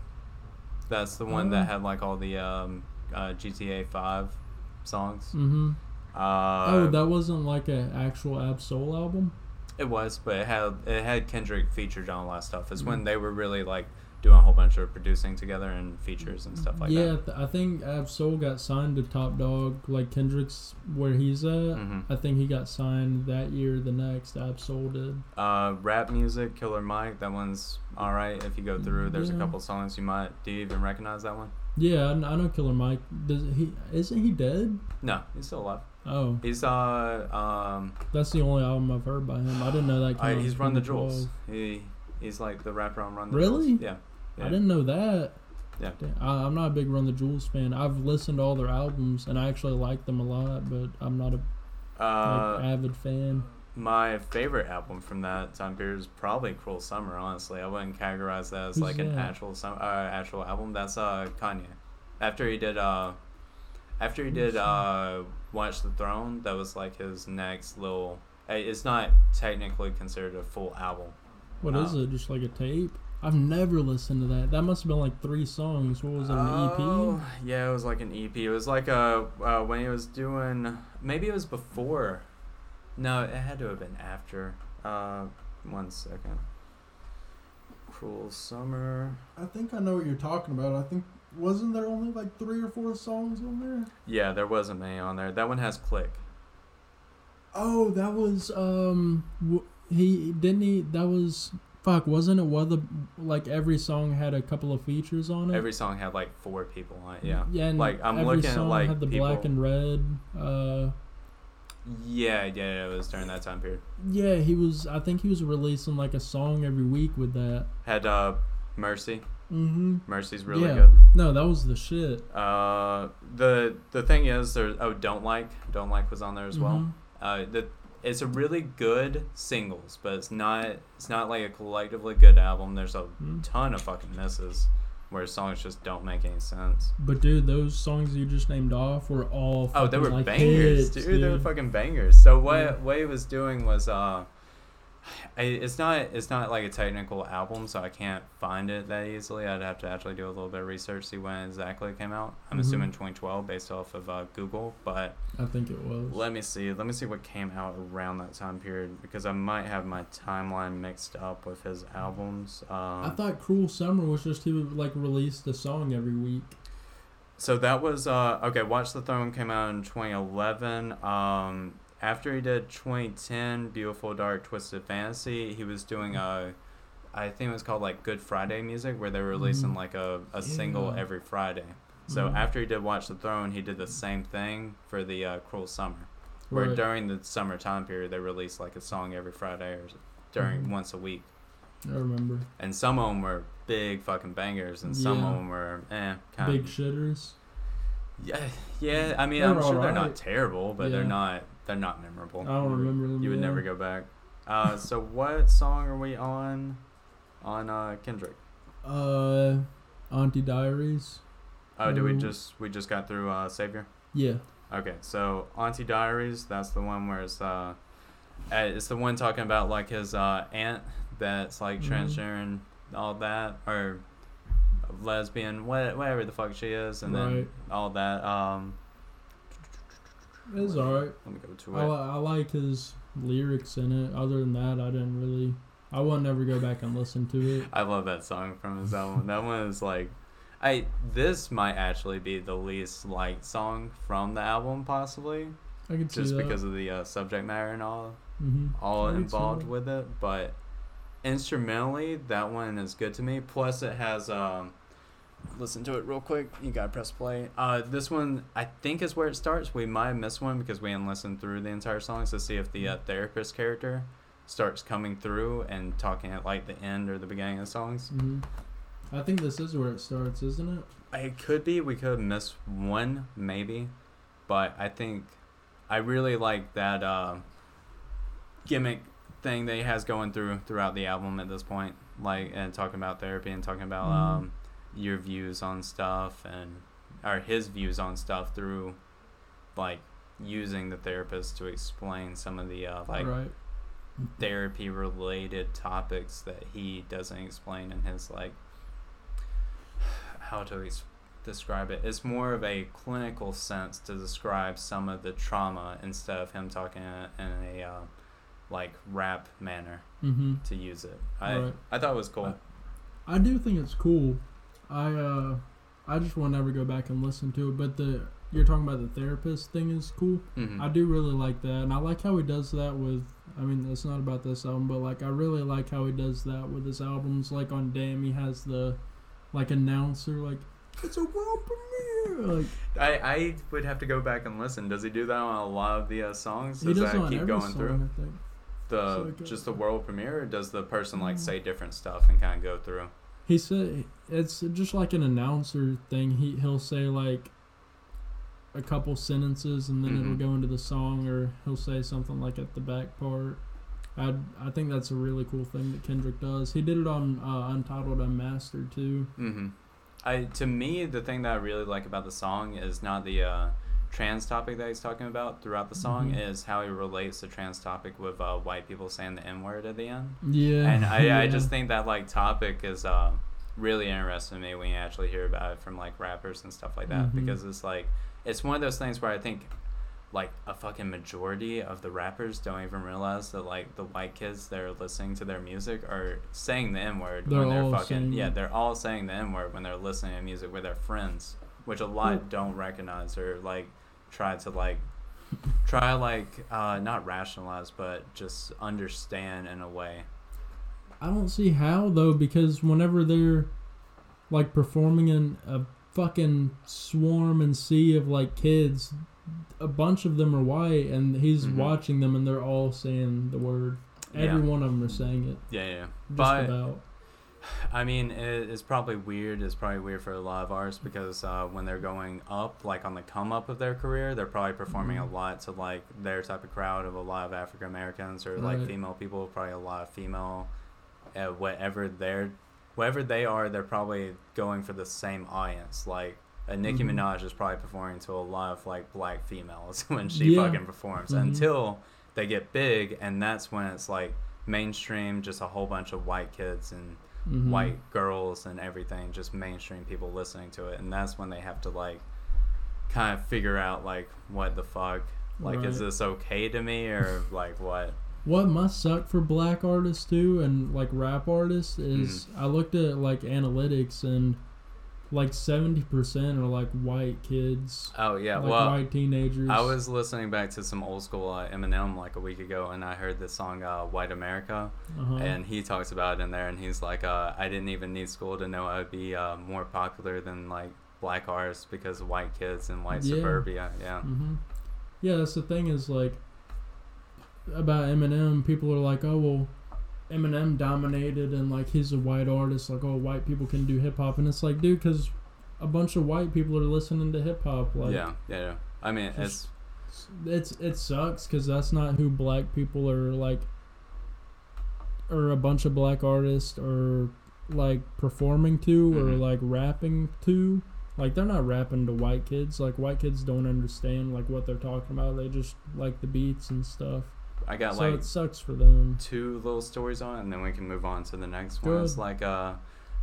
That's the one Oh. that had like all the um, uh, GTA 5 songs. Mm-hmm. Uh, oh, that wasn't like an actual Ab Soul album. It was, but it had it had Kendrick featured on a lot of stuff. It's when Mhm. they were really like doing a whole bunch of producing together and features and stuff like yeah, that. th- I think Ab Soul got signed to Top Dawg, like Kendrick's where he's at. Mhm. I think he got signed that year. The next Ab Soul did. Uh, rap music, Killer Mike. That one's all right. If you go through, there's a couple songs you might. Do you even recognize that one? Yeah, I, kn- I know Killer Mike. Does he? Isn't he dead? No, he's still alive. Oh, He's uh um. that's the only album I've heard by him. I didn't know that. I, Came out he's Run the 2012. Jewels. He he's like the rapper on Run the Really? Jewels. Yeah. I didn't know that. Yeah. I, I'm not a big Run the Jewels fan. I've listened to all their albums and I actually like them a lot, but I'm not a Uh, like, avid fan. My favorite album from that time period is probably "Cruel Summer." Honestly, I wouldn't categorize that as Who's like an actual sum- uh, actual album. That's uh Kanye. After he did uh, after he did uh, Watch the Throne, that was like his next little. uh, It's not technically considered a full album. What is it? Just like a tape? I've never listened to that. That must have been like three songs. What was it? An Oh, EP? Yeah, it was like an EP. It was like a uh when he was doing maybe it was before. No, it had to have been after. Uh, one second. Cruel Summer. I think I know what you're talking about. I think wasn't there only like three or four songs on there? Yeah, there wasn't many on there. That one has Clique. Oh, that was um, w- he didn't he? That was fuck. Wasn't it? One of the like every song had a couple of features on it. Every song had like four people on it. Yeah. Yeah, and Like, I'm looking at, like, had the people- black and red. Uh, Yeah, yeah, yeah, it was during that time period. yeah, he was. I think he was releasing like a song every week with that. Had uh, Mercy. Mm-hmm. Mercy's really Yeah. good. No, that was the shit. Uh, the the thing is, there. Oh, don't like, don't like was on there as well. Mhm. Uh, the it's a really good singles, but it's not it's not like a collectively good album. There's a Mhm. ton of fucking misses where songs just don't make any sense. But dude, those songs you just named off were all. Oh, they were like, bangers, hits, dude, They were fucking bangers. So what Yeah. what he was doing was uh I, it's not it's not like a technical album, so I can't find it that easily. I'd have to actually do a little bit of research, see when exactly it came out. I'm Mhm. assuming 2012 based off of uh, Google, but I think it was. let me see. Let me see what came out around that time period because I might have my timeline mixed up with his albums. Um, I thought Cruel Summer was just he would like released a song every week. So that was uh okay. Watch the Throne came out in 2011. Um, after he did 2010, Beautiful Dark Twisted Fantasy, he was doing a, I think it was called like Good Friday music, where they were releasing Mhm. like a, a single every Friday. So Mhm. after he did Watch the Throne, he did the same thing for the uh, Cruel Summer, where Right. during the summer time period they released like a song every Friday or during Mhm. once a week, I remember. and some of them were big fucking bangers, and some Yeah. of them were eh kind of Big shitters. yeah, yeah. I mean, They're I'm sure they're not terrible, but they're not they're not memorable. I don't You would- remember them. You would yeah. never go back. Uh, so what song are we on? On uh, Kendrick. Uh, Auntie Diaries. Oh, did we Um, just we just got through uh, Savior? Yeah. Okay, so Auntie Diaries. That's the one where it's uh, uh, it's the one talking about like his uh aunt that's like Mhm. transgender and all that, or lesbian, what whatever the fuck she is, and then all that. Um, It's alright. let me go to I, it. li- I like his lyrics in it. Other than that, I didn't really. I would never go back and listen to it. I love that song from his album. that one is like, I this might actually be the least liked song from the album, possibly, I can see just because of the uh, subject matter and all hmm all I involved with it. But instrumentally, that one is good to me. Plus, it has um. Listen to it real quick. You gotta press play. Uh, this one I think is where it starts. We might have missed one because we didn't listen through the entire songs to see if the uh, therapist character starts coming through and talking at like the end or the beginning of the songs. hmm I think this is where it starts, isn't it? It could be. We could miss one, maybe. But I think I really like that uh, gimmick thing that he has going through throughout the album at this point. Like, and talking about therapy and talking about Mhm. um, your views on stuff and, or his views on stuff through, like, using the therapist to explain some of the, uh, like, right. therapy related topics that he doesn't explain in his like how to ex- describe it it's more of a clinical sense to describe some of the trauma instead of him talking in a, in a uh, like rap manner hmm to use it i Right. i thought it was cool I do think it's cool. I uh, I just will never go back and listen to it. But the you're talking about the therapist thing is cool. Mhm. I do really like that, and I like how he does that with. I mean, it's not about this album, but like I really like how he does that with his albums. Like on Damn, he has the like announcer, like it's a world premiere. Like I, I would have to go back and listen. Does he do that on a lot of the uh, songs? he Does does that on keep every going song, through the So just the world premiere? Or does the person like Mm. say different stuff and kind of go through? He said it's just like an announcer thing. He he'll say like a couple sentences and then Mhm. it'll go into the song, or he'll say something like at the back part. I I think that's a really cool thing that Kendrick does. He did it on uh, Untitled Unmastered too. Mm-hmm. I to me the thing that I really like about the song is not the uh, trans topic that he's talking about throughout the song Mhm. is how he relates the trans topic with uh, white people saying the n word at the end. Yeah, And I, I just think that like topic is uh, really interesting to me when you actually hear about it from like rappers and stuff like that Mhm. because it's like it's one of those things where I think like a fucking majority of the rappers don't even realize that like the white kids that are listening to their music are saying the n word when they're fucking yeah they're all saying the n word when they're listening to music with their friends which a lot don't recognize or like try to like try like uh not rationalize but just understand in a way I don't see how though because whenever they're like performing in a fucking swarm and sea of like kids, a bunch of them are white and he's Mhm. watching them and they're all saying the word. Every Yeah. one of them are saying it. yeah yeah Just but about. I mean, it, it's probably weird. It's probably weird for a lot of artists because uh, when they're going up, like on the come up of their career, they're probably performing Mhm. a lot to like their type of crowd of a lot of African Americans or like female people. Probably a lot of female, uh, whatever they're, whatever they are, they're probably going for the same audience. Like uh, Nicki Mhm. Minaj is probably performing to a lot of like black females when she Yeah. fucking performs Mhm. until they get big, and that's when it's like mainstream, just a whole bunch of white kids and Mhm. white girls and everything, just mainstream people listening to it, and that's when they have to like kind of figure out like what the fuck, like is this okay to me or like what? What must suck for black artists too, and like rap artists, is Mm-hmm. I looked at like analytics and like seventy percent are like white kids, Oh yeah, like well. white teenagers. I was listening back to some old school uh, Eminem like a week ago, and I heard the song uh, "White America," uh-huh. and he talks about it in there, and he's like, uh, "I didn't even need school to know I would be uh, more popular than like black artists because of white kids in white Yeah. suburbia." Yeah, hmm Yeah, that's the thing is like about Eminem. People are like, oh well, Eminem dominated and like he's a white artist. Like, oh, white people can do hip hop, and it's like, dude, because a bunch of white people are listening to hip hop. Like, yeah, yeah, yeah. I mean, it's it's it sucks because that's not who black people are like, or a bunch of black artists are like performing to or Mhm. like rapping to. Like they're not rapping to white kids. Like white kids don't understand like what they're talking about. They just like the beats and stuff. I got so like it sucks for them. two little stories on, it, and then we can move on to the next Go one. It's like uh,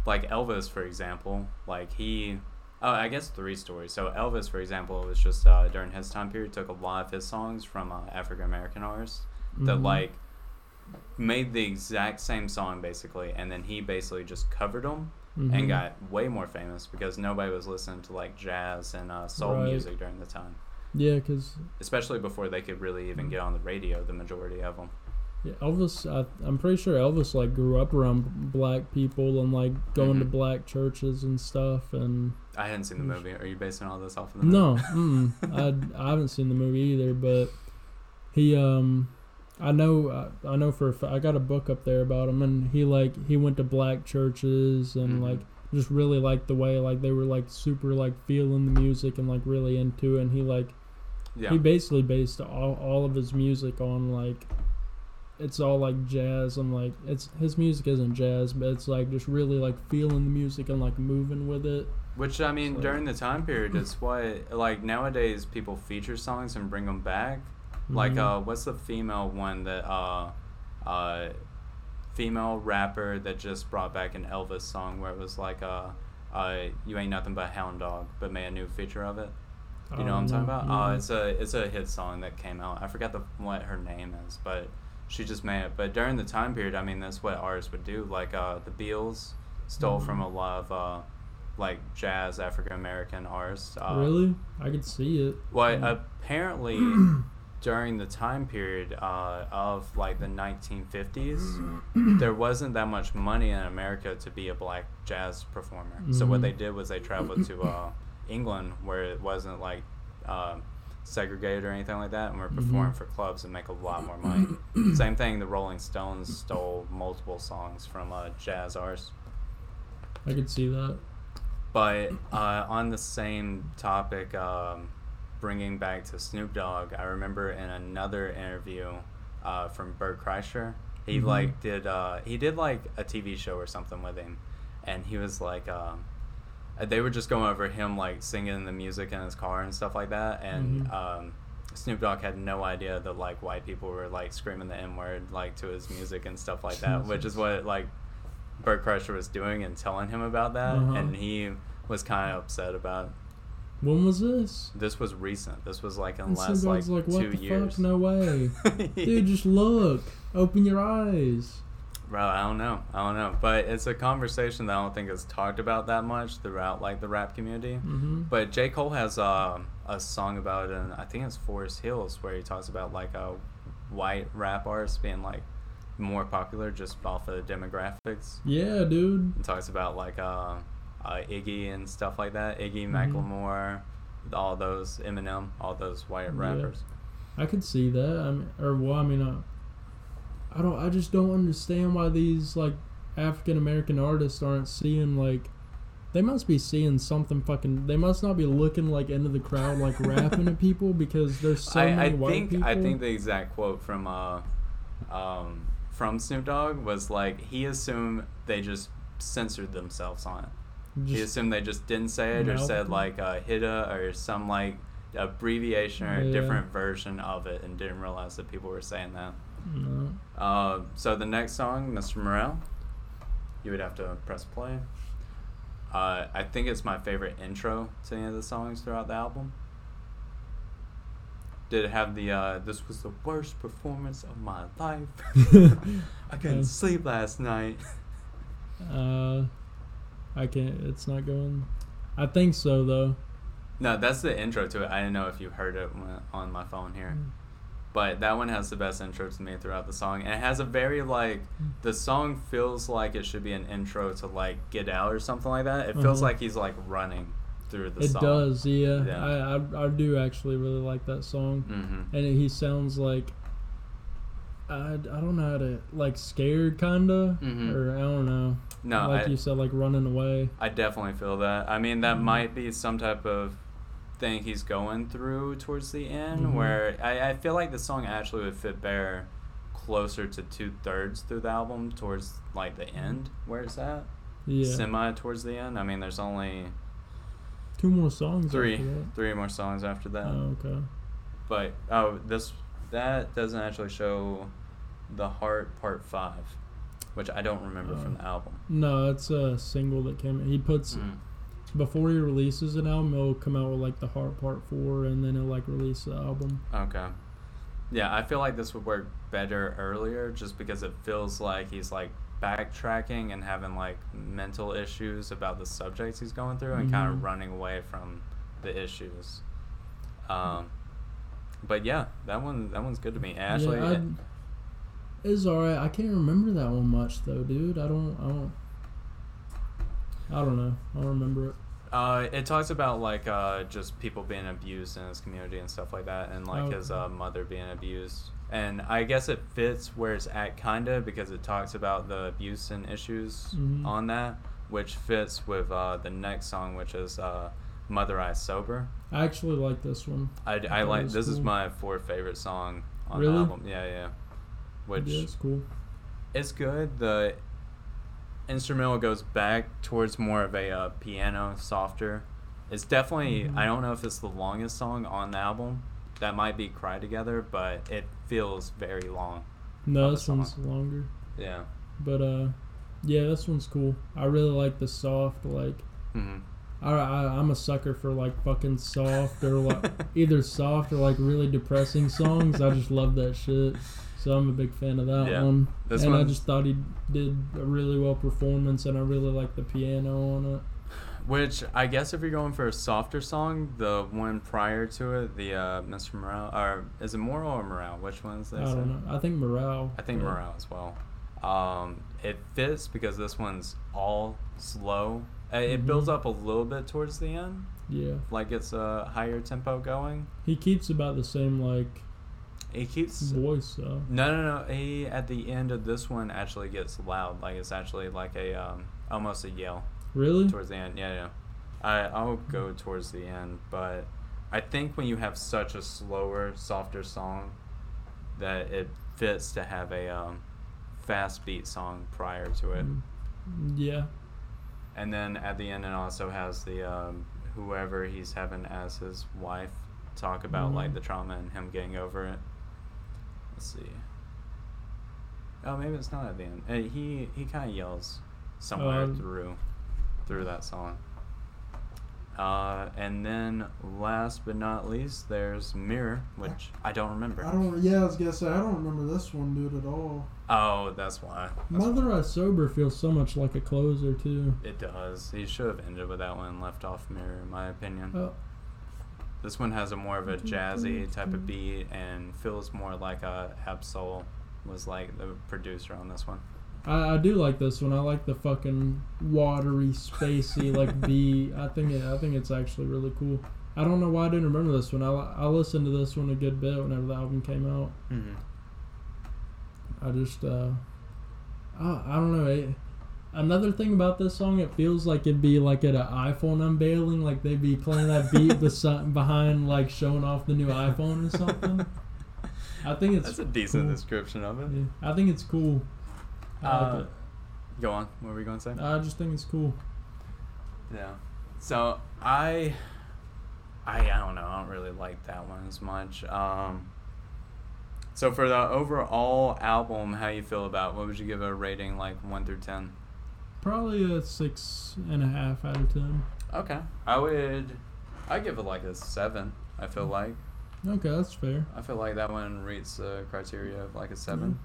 like Elvis, for example. Like he, oh, I guess three stories. So Elvis, for example, was just uh, during his time period, took a lot of his songs from uh, African American artists that Mhm. like made the exact same song basically, and then he basically just covered them Mhm. and got way more famous because nobody was listening to like jazz and uh, soul Right. music during the time, yeah, because especially before they could really even get on the radio. The majority of them. Yeah, Elvis. I, I'm pretty sure Elvis like grew up around black people and like going to Mhm. black churches and stuff. And I hadn't seen the movie. Are you basing all this off of the movie? no, mm, I I haven't seen the movie either. But he um, I know I, I know for a fa- I got a book up there about him, and he like he went to black churches and Mhm. like just really liked the way like they were like super like feeling the music and like really into it. And he like Yeah. he basically based all, all of his music on like it's all like jazz and like it's his music isn't jazz but it's like just really like feeling the music and like moving with it Which I mean, So- during the time period, it's why like nowadays people feature songs and bring them back. Like, Mhm. uh, what's the female one that uh, uh, female rapper that just brought back an Elvis song where it was like, uh, uh, you ain't nothing but a hound dog, but made a new feature of it. You know what I'm talking about? Uh, it's a it's a hit song that came out. I forgot the what her name is, but she just made it. But during the time period, I mean, that's what artists would do. Like uh, the Beatles stole Mhm. from a lot of uh, like jazz African American artists. Uh, really i could see it Well, Mm. apparently during the time period uh, of like the 1950s, there wasn't that much money in America to be a black jazz performer. So what they did was they traveled to uh, England where it wasn't like um segregated or anything like that, and were performing Mhm. for clubs and make a lot more money. Same thing. The Rolling Stones stole multiple songs from uh, jazz artists. i could see that But uh, on the same topic, um, bringing back to Snoop Dogg, I remember in another interview uh, from Bert Kreischer, he Mhm. like did uh, he did like a TV show or something with him, and he was like. Uh, they were just going over him like singing the music in his car and stuff like that, and Mhm. um, Snoop Dogg had no idea that like white people were like screaming the N word like to his music and stuff like that, which is what like Bert Kreischer was doing and telling him about that, Uh-huh. and he was kind of upset about. It. when was this This was recent. This was like in the and last like, like what two the years. fuck no way dude just look open your eyes Bro, I don't know. I don't know. But it's a conversation that I don't think is talked about that much throughout like the rap community. mm-hmm. But J. Cole has uh, a song about it, and I think it's Forest Hills, where he talks about like a white rap artists being like more popular just off of demographics. yeah dude And talks about like uh, uh, Iggy and stuff like that. Iggy, Mhm. Macklemore, all those Eminem, all those white Yeah. rappers. I could see that. I mean, or well, I mean, uh, I don't. I just don't understand why these like African American artists aren't seeing like. They must be seeing something fucking. They must not be looking like into the crowd like rapping at people because there's so I, many I white think people. I think the exact quote from uh, um, from Snoop Dogg was like he assumed they just censored themselves on it. he assumed they just didn't say it or said like uh, HIDA or some like abbreviation or a Yeah. different version of it and didn't realize that people were saying that. No. Uh, so the next song, Mr. Morale, you would have to press play. Uh, I think it's my favorite intro to any of the songs throughout the album. Did it have the uh, "This was the worst performance of my life"? I couldn't sleep last night. Uh, I can't. It's not going. I think so though. No, that's the intro to it. I didn't know if you heard it on my phone here. But that one has the best intro to me throughout the song. And it has a very, like, the song feels like it should be an intro to, like, Get Out or something like that. It feels Uh-huh. like he's, like, running through the It song. It does, yeah. Yeah. I, I I do actually really like that song, Mm-hmm. and he sounds like. I, I don't know how to like scared kinda Mhm. or I don't know No, like I, you said like running away I definitely feel that. I mean, that Mhm. might be some type of thing he's going through towards the end, Mhm. where I, I feel like the song actually would fit better closer to two thirds through the album, towards like the end, where it's at. yeah Semi towards the end. I mean, there's only two more songs three, three more songs after that. oh, okay But oh, this that doesn't actually show the heart part five, which I don't remember from Oh. the album. no it's a single that came he puts Mm. Before he releases an album he'll come out with like the heart part four and then he'll like release the album Okay. Yeah, I feel like this would work better earlier just because it feels like he's like backtracking and having like mental issues about the subjects he's going through and kind Mhm. of running away from the issues. Um, but yeah, that one that one's good to me. Ashley, yeah, it's alright. I can't remember that one much though, dude. I don't. I don't. I don't know. I don't remember it. Uh, it talks about like uh, just people being abused in his community and stuff like that, and like Oh. his uh, mother being abused. And I guess it fits where it's at, kinda, because it talks about the abuse and issues Mhm. on that, which fits with uh, the next song, which is uh, "Mother I Sober." I actually like this one. I, I That like this is my fourth favorite song on Really? the album. Yeah, yeah. Which yeah, it's cool. it's good. The instrumental goes back towards more of a uh, piano, softer. It's definitely. Mhm. I don't know if it's the longest song on the album. That might be "Cry Together," but it feels very long. No, this one's longer. Yeah. But uh, yeah, this one's cool. I really like the soft like. hmm I, I I'm a sucker for like fucking soft or like either soft or like really depressing songs. I just love that shit. So I'm a big fan of that Yeah. one. This and I just thought he did a really well performance, and I really like the piano on it. Which I guess if you're going for a softer song, the one prior to it, the uh, Mr. Morale, or is it Moral or Morale? Which one is I don't know. I think morale. I think but- Morale as well. Um, it fits because this one's all slow. Uh, It Mhm. builds up a little bit towards the end, Yeah, like it's a higher tempo going. he keeps about the same like He keeps voice. No, no, no. He at the end of this one actually gets loud, like it's actually like a um, almost a yell really, towards the end. Yeah, yeah. I I'll go towards the end, but I think when you have such a slower, softer song, that it fits to have a um, fast beat song prior to it. Mm, yeah, And then at the end, it also has the um, whoever he's having as his wife talk about like Mhm. the trauma and him getting over it. Let's see. Oh, maybe it's not at the end. Uh, he he kind of yells somewhere Um, through through that song. Uh, and then last but not least, there's Mirror, which I don't remember. I don't. Yeah, I was gonna say I don't remember this one, dude, at all. Oh, that's why. That's why. Mother I Sober feels so much like a closer too. It does. He should have ended with that one and left off Mirror, in my opinion. Oh, This one has a more of a jazzy type of beat and feels more like a Ab Soul was like the producer on this one. I, I do like this one. I like the fucking watery, spacey like beat. I think it, I think it's actually really cool. I don't know why I didn't remember this one. I, I listened to this one a good bit whenever the album came out. Mm-hmm. I just uh, I, I don't know. It, another thing about this song, it feels like it'd be like at an iPhone unveiling, like they'd be playing that beat behind like showing off the new iPhone or something. I think it's That's a decent cool. description of it. Yeah, I think it's cool. I Uh, like it. Go on. What were we going to say? I just think it's cool. yeah. So I, I, I don't know. I don't really like that one as much. Um, So for the overall album, how you feel about? What would you give a rating, like one through ten? Probably a six and a half out of ten. Okay, I would. I give it like a seven. I feel like. Okay, that's fair. I feel like that one meets the criteria of like a seven.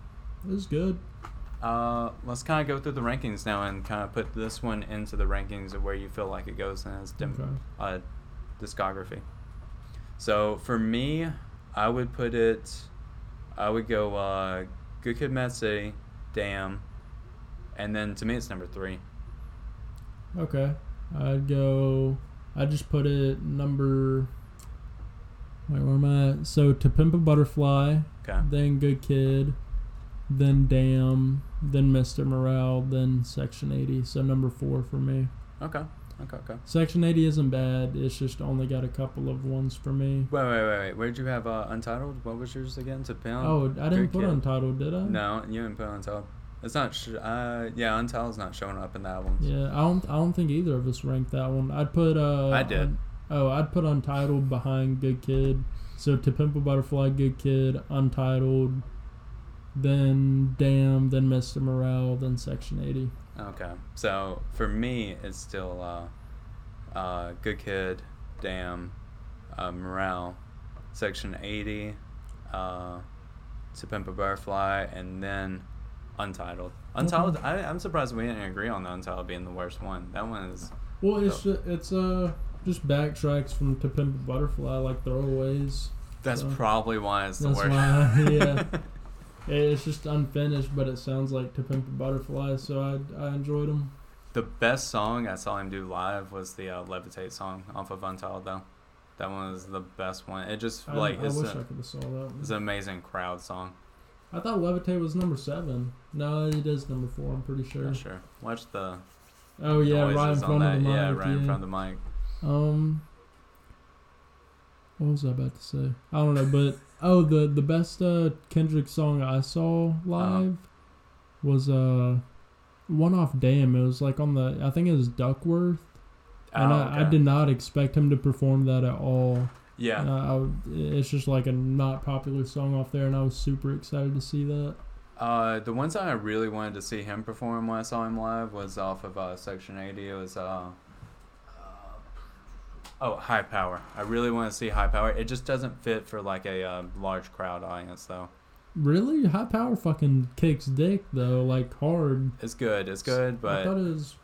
It's good. Uh, let's kind of go through the rankings now and kind of put this one into the rankings of where you feel like it goes in its dim- Okay. uh, discography. So for me, I would put it. I would go uh, Good Kid, Mad City, Damn, and then to me it's number three. Okay. I'd go. I just put it number. Wait, where am I? At? So to Pimp a Butterfly, Okay. then Good Kid, then Damn, then Mr. Morale, then Section 80. So number four for me. Okay. Okay. Okay. Section 80 isn't bad. It's just only got a couple of ones for me. Wait, wait, wait, wait. Where did you have uh, Untitled? What was yours again? To Pimp? Oh, I didn't Good put Kid. Untitled, did I? No, you didn't put Untitled. It's not. Sh- uh, yeah, Untitled's not showing up in the albums. Yeah, I don't. I don't think either of us ranked that one. I'd put. Uh, I did. Un- oh, I'd put Untitled behind Good Kid. So To Pimp a Butterfly, Good Kid, Untitled, then Damn, then Mr. Morale, then Section 80. Okay. So for me, it's still uh, uh, Good Kid, Damn, uh, Morale, Section 80, uh, To Pimp a Butterfly, and then Untitled. Untitled, I, I'm surprised we didn't agree on the Untitled being the worst one. That one is. Well, it's ju- it's uh just backtracks from To Pimp a Butterfly, like throwaways. That's So, probably why it's the that's worst. why, yeah. It's just unfinished, but it sounds like To Pimp a Butterfly, so I I enjoyed them. The best song I saw him do live was the uh, Levitate song off of Untitled, though. That one was the best one. It just, I, like, I it's, wish a, I could have saw that. One. it's an amazing crowd song. I thought Levitate was number seven. No, it is number four. I'm pretty sure. Yeah, sure. Watch the Oh yeah, right in front on of the mic. yeah, right in front of the mic. Um, what was I about to say? I don't know, but oh, the the best uh, Kendrick song I saw live was uh one off Damn. It was like on the I think it was Duckworth, and Oh, I, I did not expect him to perform that at all. Yeah. I, I would- it's just like a not popular song off there, and I was super excited to see that. Uh, the ones that I really wanted to see him perform when I saw him live was off of uh, Section 80. It was uh, oh High Power. I really want to see High Power. It just doesn't fit for like a uh, large crowd audience though. Really, High Power fucking kicks dick though, like hard. It's good. It's good, but. I thought it was.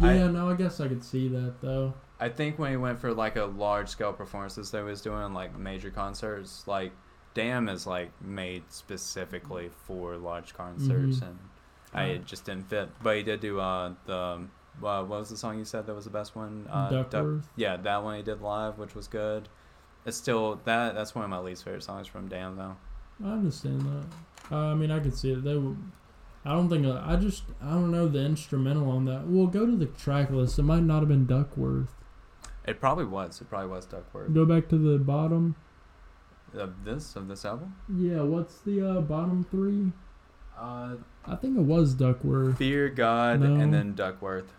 I- Yeah, no, I guess I could see that though. I think when he went for like a large scale performances that he was doing, like major concerts, like Damn is like made specifically for large concerts, Mhm. and I it just didn't fit. But he did do uh the uh, what was the song you said that was the best one? Uh, Duck- Duckworth. yeah, that one he did live, which was good. It's still that that's one of my least favorite songs from Damn though. I understand that. Uh, I mean, I can see it. They would. I don't think. uh, I just. I don't know the instrumental on that. Well, go to the track list. It might not have been Duckworth. It probably was. It probably was Duckworth. Go back to the bottom. Of this of this album. Yeah, what's the uh, bottom three? Uh, I think it was Duckworth. Fear God No. and then Duckworth.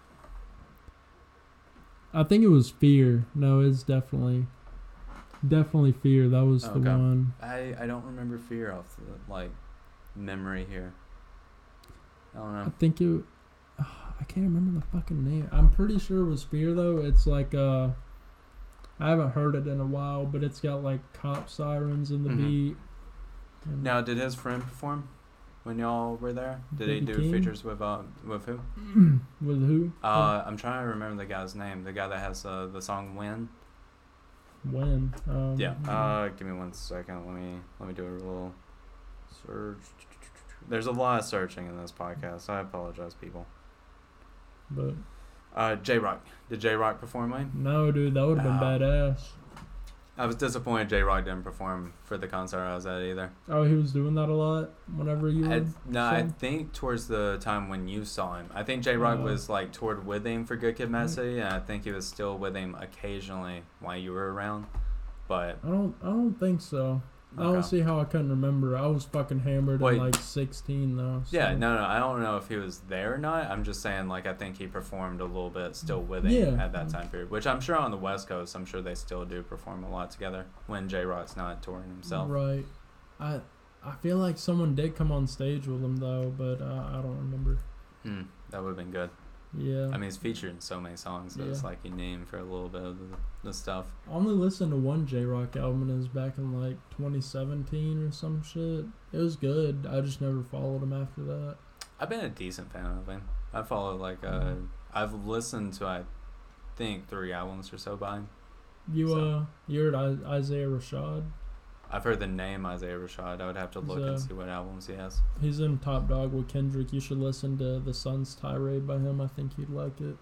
I think it was Fear. No, it's definitely, definitely Fear. That was the Okay. one. I, I don't remember fear off the like memory here. I don't know. I think it. I can't remember the fucking name. I'm pretty sure it was Fear though. It's like uh, I haven't heard it in a while, but it's got like cop sirens in the Mhm. beat. And Now, did his friend perform when y'all were there? Did he do King? features with uh with who? with who? Uh, I'm trying to remember the guy's name. The guy that has uh, the song "When." when? Um, Yeah. Uh, give me one second. Let me let me do a little search. There's a lot of searching in this podcast. I apologize, people. But Uh, Jay Rock. Did Jay Rock perform Win? no, dude, that would have been Oh. badass. I was disappointed Jay Rock didn't perform for the concert I was at either. Oh, he was doing that a lot. Whenever you I, no, I think towards the time when you saw him, I think Jay Rock Uh, was like toured with him for Good Kid, Mad Mm. City, and I think he was still with him occasionally while you were around. But I don't. I don't think so. I don't see how I couldn't remember. I was fucking hammered Wait. at like 16 though. so- yeah, no, no, I don't know if he was there or not. I'm just saying, like, I think he performed a little bit still with him Yeah. at that time period, which I'm sure on the West Coast, I'm sure they still do perform a lot together when Jay Rock's not touring himself. Right. I I feel like someone did come on stage with him though, but uh, I don't remember. Hmm, that would have been good. Yeah. I mean, it's featured in so many songs. So it's like you name for a little bit of the, the stuff. I only listened to one Jay Rock album and it was back in like 2017 or some shit. It was good. I just never followed him after that. I've been a decent fan of him. I follow like uh, I've listened to I think three albums or so by him. You So- uh, you heard I- Isaiah Rashad? I've heard the name Isaiah Rashad. I would have to look and see what albums he has. He's in Top Dawg with Kendrick. You should listen to The Sun's Tirade by him. I think you'd like it.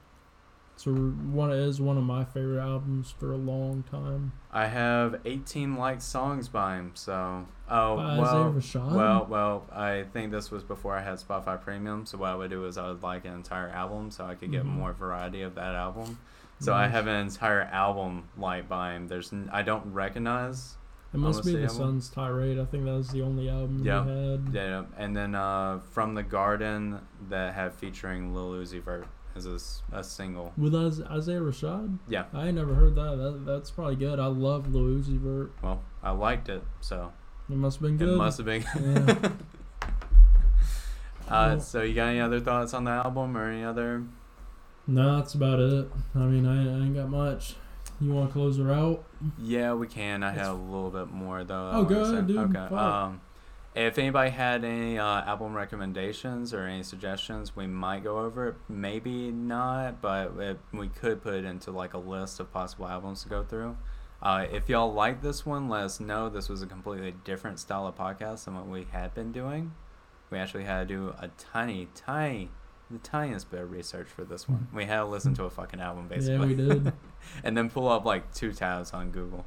It's a, one it is one of my favorite albums for a long time. I have 18 liked songs by him. So oh By well. Isaiah Rashad. Well, well, I think this was before I had Spotify Premium. So what I would do is I would like an entire album, so I could get Mhm. more variety of that album. So I have an entire album like by him. There's I don't recognize. It must be The album. Sun's Tirade. I think that was the only album he had. Yeah, yeah. and then uh, from the Garden that had featuring Lil Uzi Vert as a, s- a single. With Is- Isaiah Rashad? Yeah, I ain't never heard that. that. That's probably good. I love Lil Uzi Vert. well, I liked it, so It must have been good. it must have been. Yeah. uh, Well- so you got any other thoughts on the album or any other? No, that's about it. I mean, I, I ain't got much. You want to close her out? Yeah, we can. I It's- have a little bit more though. Oh, go ahead, dude. Okay. Um, if anybody had any uh, album recommendations or any suggestions, we might go over it. Maybe not, but it, we could put it into like a list of possible albums to go through. Uh, if y'all like this one, let us know. This was a completely different style of podcast than what we had been doing. We actually had to do a tiny, tiny, the tiniest bit of research for this one. We had to listen to a fucking album basically Yeah, we did. and then pull up like two tabs on Google.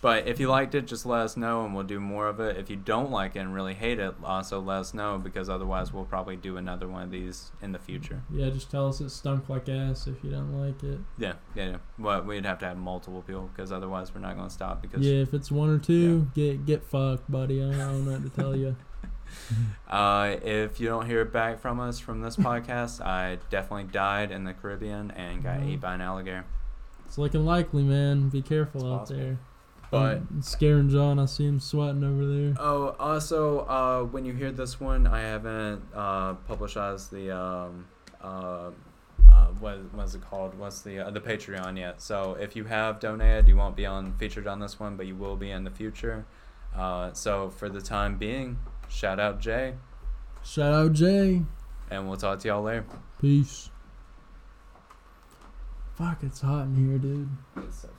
But if you liked it, just let us know and we'll do more of it. If you don't like it and really hate it, also let us know because otherwise we'll probably do another one of these in the future. yeah, just tell us it stunk like ass if you didn't like it. Yeah, yeah, yeah. But we'd have to have multiple people because otherwise we're not going to stop because Yeah, if it's one or two, get get fucked, buddy. I don't know what to tell you. uh, if you don't hear back from us from this podcast, I definitely died in the Caribbean and got Mhm. ate by an alligator. It's looking likely, man. Be careful It's out possible. there. But I'm scaring John. I see him sweating over there. Oh, also, uh, when you hear this one, I haven't uh, publicized the um, uh, uh, what what's it called? What's the uh, the Patreon yet? So if you have donated, you won't be on featured on this one, but you will be in the future. Uh, so for the time being, shout out Jay, Shout out Jay. and we'll talk to y'all later. Peace. Fuck, it's hot in here, dude. It's so fucking